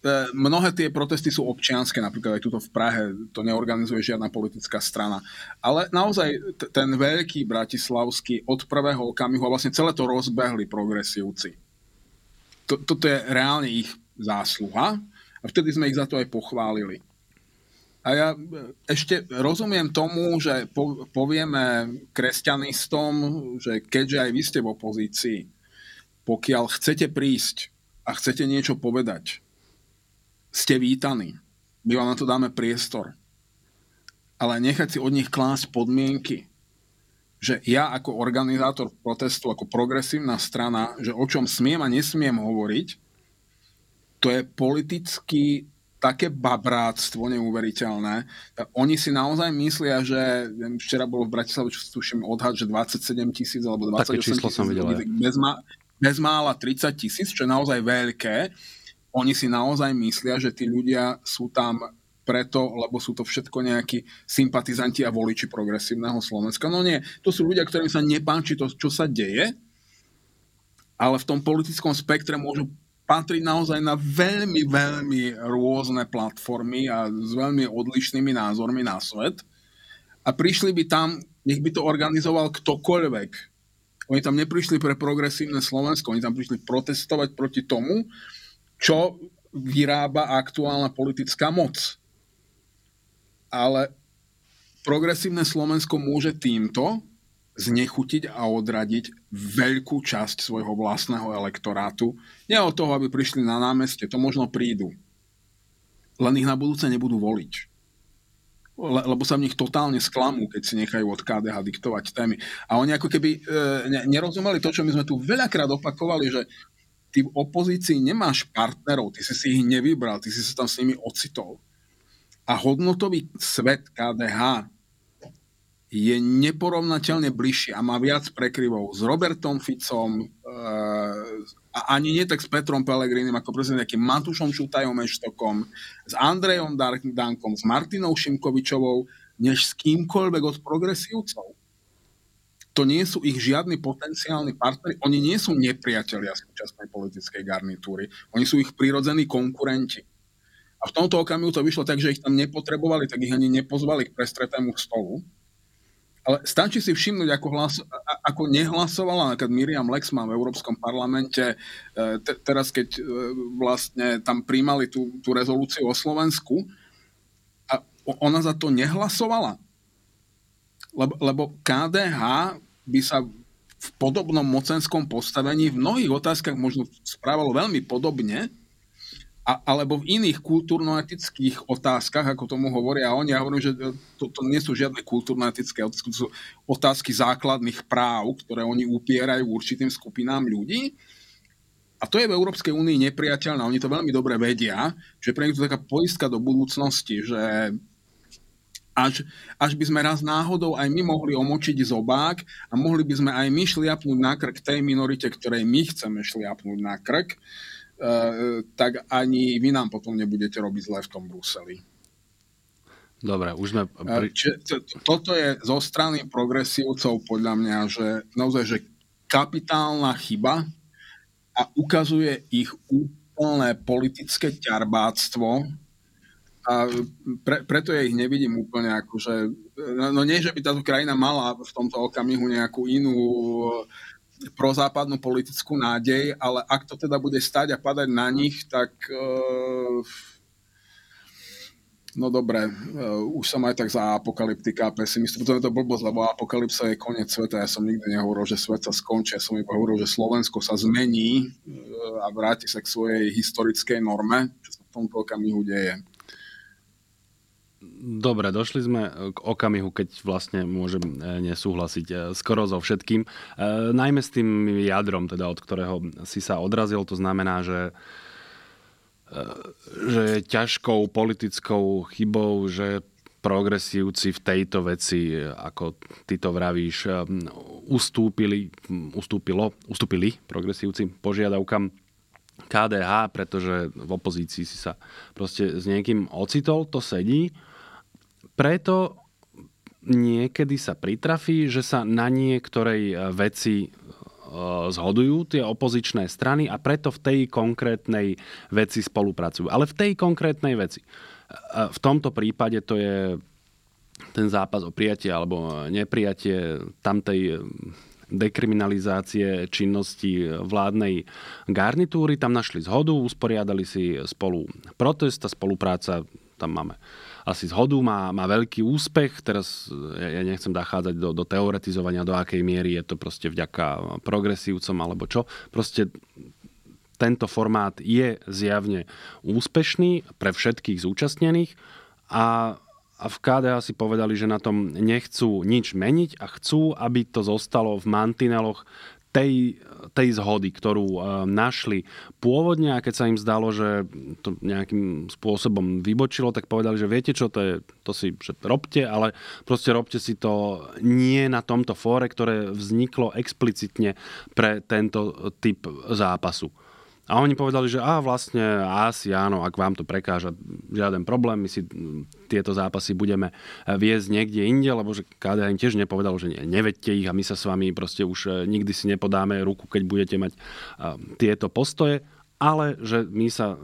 E, mnohé tie protesty sú občianské, napríklad aj tuto v Prahe to neorganizuje žiadna politická strana. Ale naozaj t- ten veľký bratislavský od prvého okamihu a vlastne celé to rozbehli progresívci. To, toto je reálne ich zásluha a vtedy sme ich za to aj pochválili. A ja e, ešte rozumiem tomu, že po, povieme kresťanistom, že keďže aj vy ste v opozícii, pokiaľ chcete prísť a chcete niečo povedať, ste vítaní. My vám na to dáme priestor. Ale nechať si od nich klásť podmienky, že ja ako organizátor protestu, ako progresívna strana, že o čom smiem a nesmiem hovoriť, to je politicky také babráctvo neuveriteľné. Oni si naozaj myslia, že včera bolo v Bratislave, čo tuším odhad, že 27 tisíc alebo 28 tisíc. videl. Bez, má, bez mála 30 tisíc, čo je naozaj veľké oni si naozaj myslia, že tí ľudia sú tam preto, lebo sú to všetko nejakí sympatizanti a voliči progresívneho Slovenska. No nie, to sú ľudia, ktorým sa nepáči to, čo sa deje, ale v tom politickom spektre môžu patriť naozaj na veľmi, veľmi rôzne platformy a s veľmi odlišnými názormi na svet. A prišli by tam, nech by to organizoval ktokoľvek. Oni tam neprišli pre progresívne Slovensko, oni tam prišli protestovať proti tomu, čo vyrába aktuálna politická moc. Ale progresívne Slovensko môže týmto znechutiť a odradiť veľkú časť svojho vlastného elektorátu. Nie od toho, aby prišli na námestie, to možno prídu. Len ich na budúce nebudú voliť. Le, lebo sa v nich totálne sklamú, keď si nechajú od KDH diktovať témy. A oni ako keby e, ne, nerozumeli to, čo my sme tu veľakrát opakovali, že ty v opozícii nemáš partnerov, ty si si ich nevybral, ty si sa tam s nimi ocitol. A hodnotový svet KDH je neporovnateľne bližší a má viac prekryvov s Robertom Ficom e, a ani nie tak s Petrom Pelegrinim ako presne nejakým Matušom Šutajom Eštokom, s Andrejom Dankom, s Martinou Šimkovičovou, než s kýmkoľvek od progresívcov to nie sú ich žiadni potenciálni partneri, oni nie sú nepriatelia súčasnej politickej garnitúry, oni sú ich prirodzení konkurenti. A v tomto okamihu to vyšlo tak, že ich tam nepotrebovali, tak ich ani nepozvali k prestretému stolu. Ale stačí si všimnúť, ako, hlas, ako nehlasovala napríklad Miriam Lexman v Európskom parlamente, e, te, teraz keď e, vlastne tam príjmali tú, tú rezolúciu o Slovensku, a ona za to nehlasovala. Lebo, lebo KDH by sa v podobnom mocenskom postavení v mnohých otázkach možno správalo veľmi podobne, a, alebo v iných kultúrno-etických otázkach, ako tomu hovoria oni, ja hovorím, že to, to nie sú žiadne kultúrno-etické otázky, to sú otázky základných práv, ktoré oni upierajú určitým skupinám ľudí. A to je v Európskej únii nepriateľné. Oni to veľmi dobre vedia, že pre nich to je taká poistka do budúcnosti, že až, až by sme raz náhodou aj my mohli omočiť zobák a mohli by sme aj my šliapnúť na krk tej minorite, ktorej my chceme šliapnúť na krk, tak ani vy nám potom nebudete robiť zle v tom Bruseli. Dobre, už sme... E, pri... Toto je zo strany progresívcov podľa mňa, že naozaj, že kapitálna chyba a ukazuje ich úplné politické ťarbáctvo, a pre, preto ja ich nevidím úplne ako, že, no, no nie, že by táto krajina mala v tomto okamihu nejakú inú eh, prozápadnú politickú nádej, ale ak to teda bude stať a padať na nich, tak uh, no dobre, uh, už som aj tak za apokalyptika a pesimista, potom je to blbosť, lebo apokalypsa je koniec sveta, ja som nikdy nehovoril, že svet sa skončí, ja som iba hovoril, že Slovensko sa zmení uh, a vráti sa k svojej historickej norme, čo sa v tomto okamihu deje. Dobre, došli sme k okamihu, keď vlastne môžem e, nesúhlasiť e, skoro so všetkým. E, najmä s tým jadrom, teda od ktorého si sa odrazil, to znamená, že že je ťažkou politickou chybou, že progresívci v tejto veci, ako ty to vravíš, ustúpili, ustúpilo, ustúpili progresívci požiadavkám KDH, pretože v opozícii si sa proste s niekým ocitol, to sedí. Preto niekedy sa pritrafí, že sa na niektorej veci zhodujú tie opozičné strany a preto v tej konkrétnej veci spolupracujú. Ale v tej konkrétnej veci. V tomto prípade to je ten zápas o prijatie alebo neprijatie tamtej dekriminalizácie činnosti vládnej garnitúry. Tam našli zhodu, usporiadali si spolu protest a spolupráca tam máme asi zhodu, má, má veľký úspech. Teraz ja, nechcem zachádzať do, do teoretizovania, do akej miery je to proste vďaka progresívcom alebo čo. Proste tento formát je zjavne úspešný pre všetkých zúčastnených a a v KDA si povedali, že na tom nechcú nič meniť a chcú, aby to zostalo v mantineloch tej, tej zhody, ktorú uh, našli pôvodne a keď sa im zdalo, že to nejakým spôsobom vybočilo, tak povedali, že viete čo, to, je, to si že robte, ale proste robte si to nie na tomto fóre, ktoré vzniklo explicitne pre tento typ zápasu. A oni povedali, že a vlastne asi áno, ak vám to prekáža, žiaden problém, my si tieto zápasy budeme viesť niekde inde, lebo že KDH tiež nepovedal, že nevedte ich a my sa s vami proste už e, nikdy si nepodáme ruku, keď budete mať e, tieto postoje, ale že my sa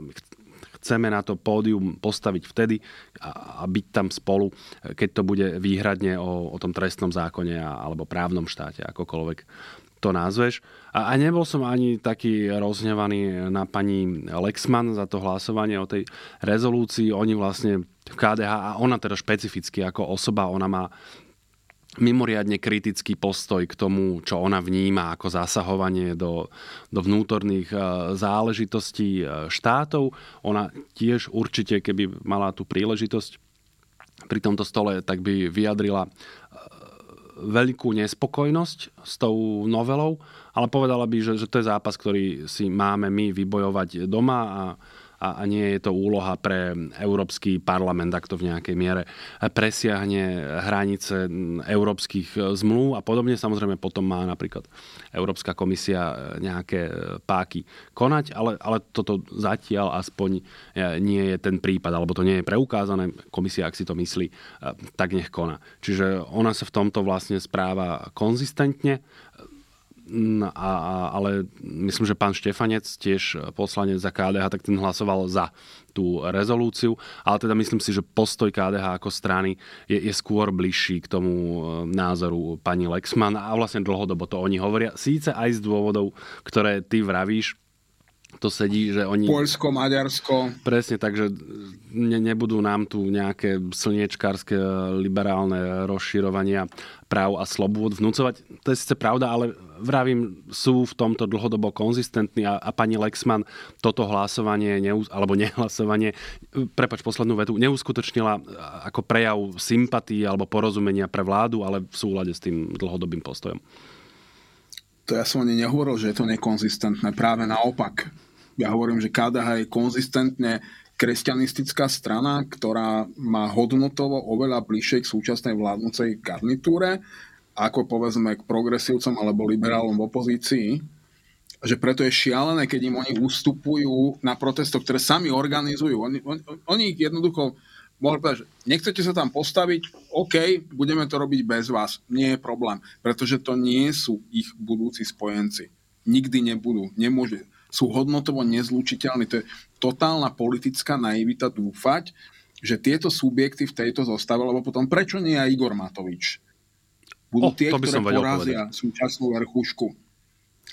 chceme na to pódium postaviť vtedy a, byť tam spolu, keď to bude výhradne o, o tom trestnom zákone alebo právnom štáte, akokoľvek to názveš. A, a nebol som ani taký rozhnevaný na pani Lexman za to hlasovanie o tej rezolúcii. Oni vlastne v KDH, a ona teda špecificky ako osoba, ona má mimoriadne kritický postoj k tomu, čo ona vníma ako zasahovanie do, do vnútorných e, záležitostí e, štátov. Ona tiež určite, keby mala tú príležitosť pri tomto stole, tak by vyjadrila veľkú nespokojnosť s tou novelou, ale povedala by, že, že to je zápas, ktorý si máme my vybojovať doma a a, a nie je to úloha pre Európsky parlament, ak to v nejakej miere presiahne hranice európskych zmluv a podobne. Samozrejme potom má napríklad Európska komisia nejaké páky konať, ale, ale toto zatiaľ aspoň nie je ten prípad, alebo to nie je preukázané. Komisia, ak si to myslí, tak nech koná. Čiže ona sa v tomto vlastne správa konzistentne a, a, ale myslím, že pán Štefanec, tiež poslanec za KDH, tak ten hlasoval za tú rezolúciu, ale teda myslím si, že postoj KDH ako strany je, je skôr bližší k tomu e, názoru pani Lexman a vlastne dlhodobo to oni hovoria, síce aj z dôvodov, ktoré ty vravíš, to sedí, že oni... Poľsko, Maďarsko. Presne, takže ne, nebudú nám tu nejaké slniečkárske liberálne rozširovania práv a slobôd vnúcovať. To je síce pravda, ale vravím, sú v tomto dlhodobo konzistentní a, a pani Lexman toto hlasovanie, neus- alebo nehlasovanie, prepač poslednú vetu, neuskutočnila ako prejav sympatii alebo porozumenia pre vládu, ale v súlade s tým dlhodobým postojom. To ja som ani nehovoril, že je to nekonzistentné. Práve naopak ja hovorím, že KDH je konzistentne kresťanistická strana, ktorá má hodnotovo oveľa bližšie k súčasnej vládnúcej garnitúre, ako povedzme k progresívcom alebo liberálom v opozícii. Že preto je šialené, keď im oni ustupujú na protestoch, ktoré sami organizujú. Oni, oni, oni ich jednoducho mohli povedať, že nechcete sa tam postaviť, OK, budeme to robiť bez vás. Nie je problém, pretože to nie sú ich budúci spojenci. Nikdy nebudú. Nemôže sú hodnotovo nezlučiteľní. To je totálna politická naivita dúfať, že tieto subjekty v tejto zostave, lebo potom prečo nie aj Igor Matovič? Budú tie, ktoré porazia povedať. súčasnú verchušku.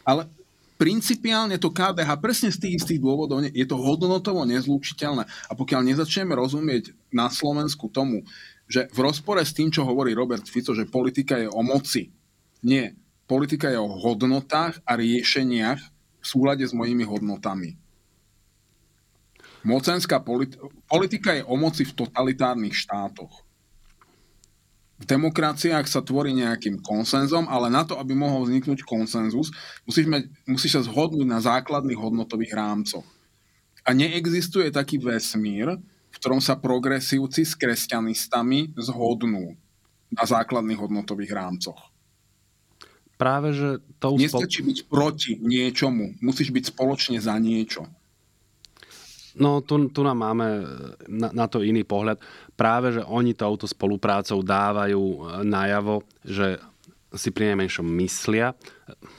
Ale principiálne to KDH presne z tých istých dôvodov je to hodnotovo nezlučiteľné. A pokiaľ nezačneme rozumieť na Slovensku tomu, že v rozpore s tým, čo hovorí Robert Fico, že politika je o moci. Nie. Politika je o hodnotách a riešeniach, v súlade s mojimi hodnotami. Mocenská politi- politika je o moci v totalitárnych štátoch. V demokraciách sa tvorí nejakým konsenzom, ale na to, aby mohol vzniknúť konsenzus, musíš, mať, musíš sa zhodnúť na základných hodnotových rámcoch. A neexistuje taký vesmír, v ktorom sa progresívci s kresťanistami zhodnú na základných hodnotových rámcoch. Práve, že to... Nestačí byť proti niečomu, musíš byť spoločne za niečo. No tu, tu nám máme na, na to iný pohľad. Práve, že oni touto spoluprácou dávajú najavo, že si pri najmenšom myslia,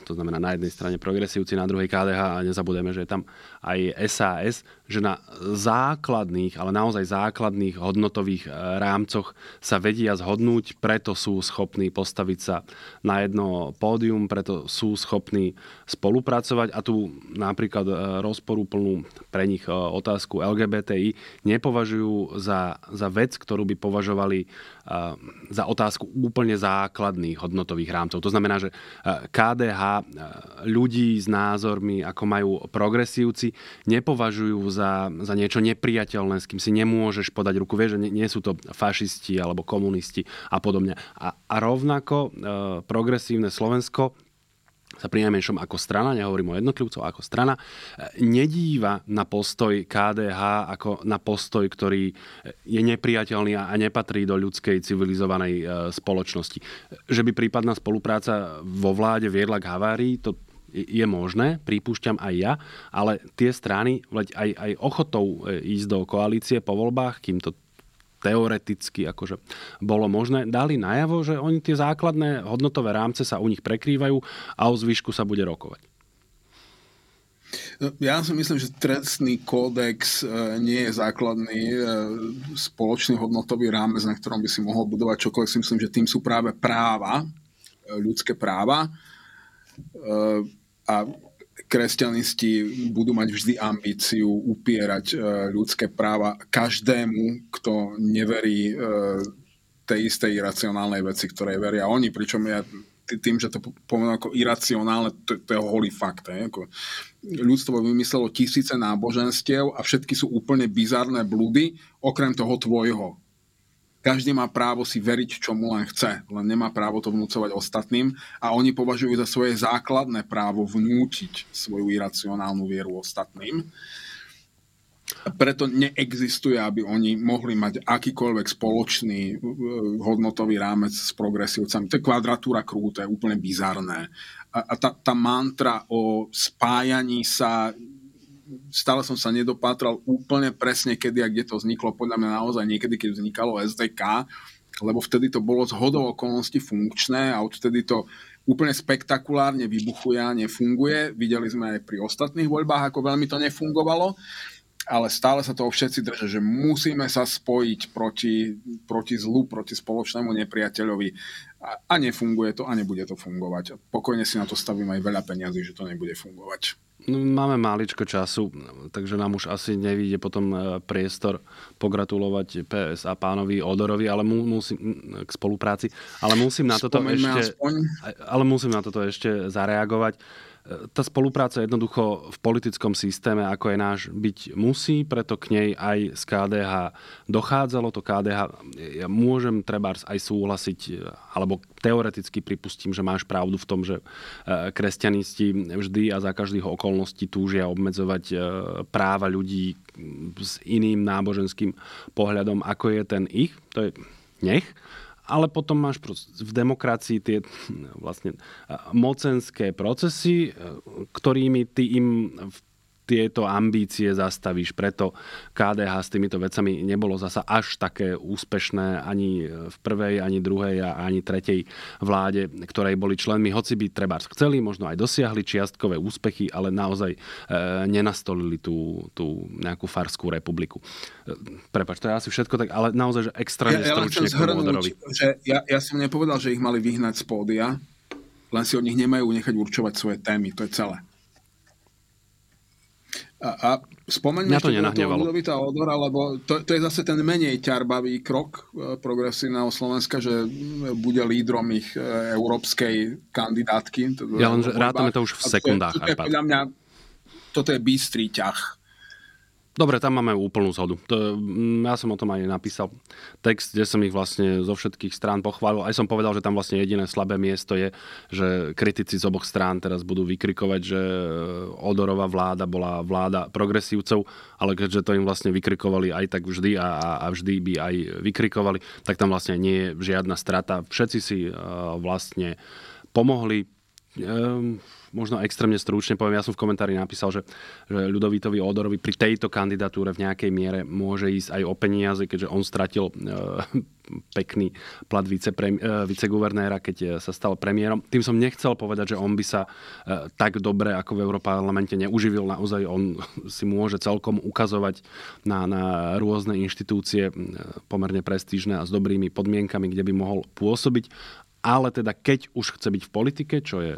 to znamená na jednej strane progresívci, na druhej KDH a nezabudeme, že je tam aj SAS, že na základných, ale naozaj základných hodnotových e, rámcoch sa vedia zhodnúť, preto sú schopní postaviť sa na jedno pódium, preto sú schopní spolupracovať a tu napríklad e, rozporúplnú pre nich e, otázku LGBTI nepovažujú za, za vec, ktorú by považovali za otázku úplne základných hodnotových rámcov. To znamená, že KDH ľudí s názormi, ako majú progresívci, nepovažujú za, za niečo nepriateľné, s kým si nemôžeš podať ruku. Vieš, že nie, nie sú to fašisti alebo komunisti a podobne. A, a rovnako e, progresívne Slovensko sa pri najmenšom ako strana, nehovorím o jednotlivcov, ako strana, e, nedíva na postoj KDH ako na postoj, ktorý je nepriateľný a nepatrí do ľudskej civilizovanej e, spoločnosti. Že by prípadná spolupráca vo vláde viedla k havárii, to je možné, pripúšťam aj ja, ale tie strany, aj, aj ochotou e, ísť do koalície po voľbách, kým to teoreticky akože bolo možné, dali najavo, že oni tie základné hodnotové rámce sa u nich prekrývajú a o zvyšku sa bude rokovať. No, ja si myslím, že trestný kódex e, nie je základný e, spoločný hodnotový rámec, na ktorom by si mohol budovať čokoľvek. Si myslím, že tým sú práve práva, ľudské práva a kresťanisti budú mať vždy ambíciu upierať e, ľudské práva každému, kto neverí e, tej istej iracionálnej veci, ktorej veria oni, pričom ja tým, že to poviem ako iracionálne, to, to je holý fakt. Je, ako ľudstvo vymyslelo tisíce náboženstiev a všetky sú úplne bizarné blúdy, okrem toho tvojho. Každý má právo si veriť, čo mu len chce, len nemá právo to vnúcovať ostatným a oni považujú za svoje základné právo vnútiť svoju iracionálnu vieru ostatným. Preto neexistuje, aby oni mohli mať akýkoľvek spoločný uh, hodnotový rámec s progresívcami. To je kvadratúra je úplne bizarné. A tá, tá mantra o spájaní sa stále som sa nedopátral úplne presne, kedy a kde to vzniklo. Podľa mňa naozaj niekedy, keď vznikalo SDK, lebo vtedy to bolo z hodou okolností funkčné a odtedy to úplne spektakulárne vybuchuje a nefunguje. Videli sme aj pri ostatných voľbách, ako veľmi to nefungovalo, ale stále sa toho všetci držia, že musíme sa spojiť proti, proti zlu, proti spoločnému nepriateľovi a, a nefunguje to a nebude to fungovať. Pokojne si na to stavím aj veľa peniazy, že to nebude fungovať. No, máme máličko času, takže nám už asi nevíde potom e, priestor pogratulovať PS a pánovi Odorovi, ale mu, musím k spolupráci, ale musím na toto ešte, ale musím na toto ešte zareagovať tá spolupráca jednoducho v politickom systéme, ako je náš, byť musí, preto k nej aj z KDH dochádzalo. To KDH, ja môžem treba aj súhlasiť, alebo teoreticky pripustím, že máš pravdu v tom, že e, kresťanisti vždy a za každých okolností túžia obmedzovať e, práva ľudí s iným náboženským pohľadom, ako je ten ich. To je nech ale potom máš v demokracii tie vlastne mocenské procesy, ktorými ty im v tieto ambície zastavíš. Preto KDH s týmito vecami nebolo zasa až také úspešné ani v prvej, ani druhej a ani tretej vláde, ktorej boli členmi, hoci by treba chceli, možno aj dosiahli čiastkové úspechy, ale naozaj e, nenastolili tú, tú nejakú farskú republiku. E, prepač, to je asi všetko, tak, ale naozaj, že extrémne ja, stručne ja že ja, ja som nepovedal, že ich mali vyhnať z pódia, len si od nich nemajú nechať určovať svoje témy, to je celé. A, a spomeňme ešte toho Ludovita Odora, lebo to, to je zase ten menej ťarbavý krok e, progresívneho Slovenska, že bude lídrom ich e, európskej kandidátky. Ja len, že rátame to už v sekundách. To je, to je podľa mňa, toto je bystrý ťah Dobre, tam máme úplnú zhodu. To, mm, ja som o tom aj napísal text, kde som ich vlastne zo všetkých strán pochválil. Aj som povedal, že tam vlastne jediné slabé miesto je, že kritici z oboch strán teraz budú vykrikovať, že Odorová vláda bola vláda progresívcov, ale keďže to im vlastne vykrikovali aj tak vždy a, a vždy by aj vykrikovali, tak tam vlastne nie je žiadna strata. Všetci si uh, vlastne pomohli Um, možno extrémne stručne poviem, ja som v komentári napísal, že, že Ľudovítovi Odorovi pri tejto kandidatúre v nejakej miere môže ísť aj o peniaze, keďže on stratil uh, pekný plat vicepremi- uh, viceguvernéra, keď e, sa stal premiérom. Tým som nechcel povedať, že on by sa tak dobre ako v Európarlamente neuživil. Naozaj on si môže celkom ukazovať na, na rôzne inštitúcie pomerne prestížne a s dobrými podmienkami, kde by mohol pôsobiť. Ale teda keď už chce byť v politike, čo je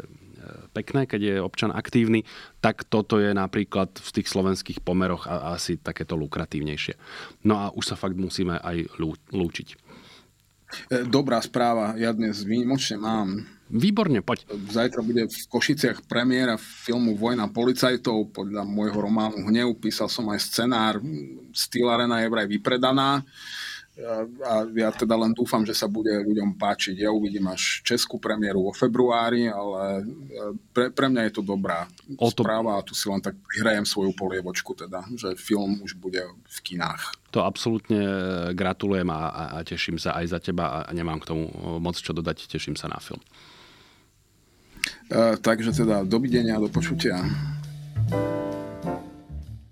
pekné, keď je občan aktívny, tak toto je napríklad v tých slovenských pomeroch asi takéto lukratívnejšie. No a už sa fakt musíme aj lúčiť. E, dobrá správa, ja dnes výnimočne mám. Výborne, poď. Zajtra bude v Košiciach premiéra filmu Vojna policajtov podľa môjho románu Hnev. Písal som aj scenár. Steel Arena je vraj vypredaná a ja teda len dúfam, že sa bude ľuďom páčiť. Ja uvidím až českú premiéru vo februári, ale e, pre, pre mňa je to dobrá o to... správa a tu si len tak prihrajem svoju polievočku, teda, že film už bude v kinách. To absolútne e, gratulujem a, a, teším sa aj za teba a nemám k tomu moc čo dodať, teším sa na film. Uh, takže teda dovidenia, do počutia.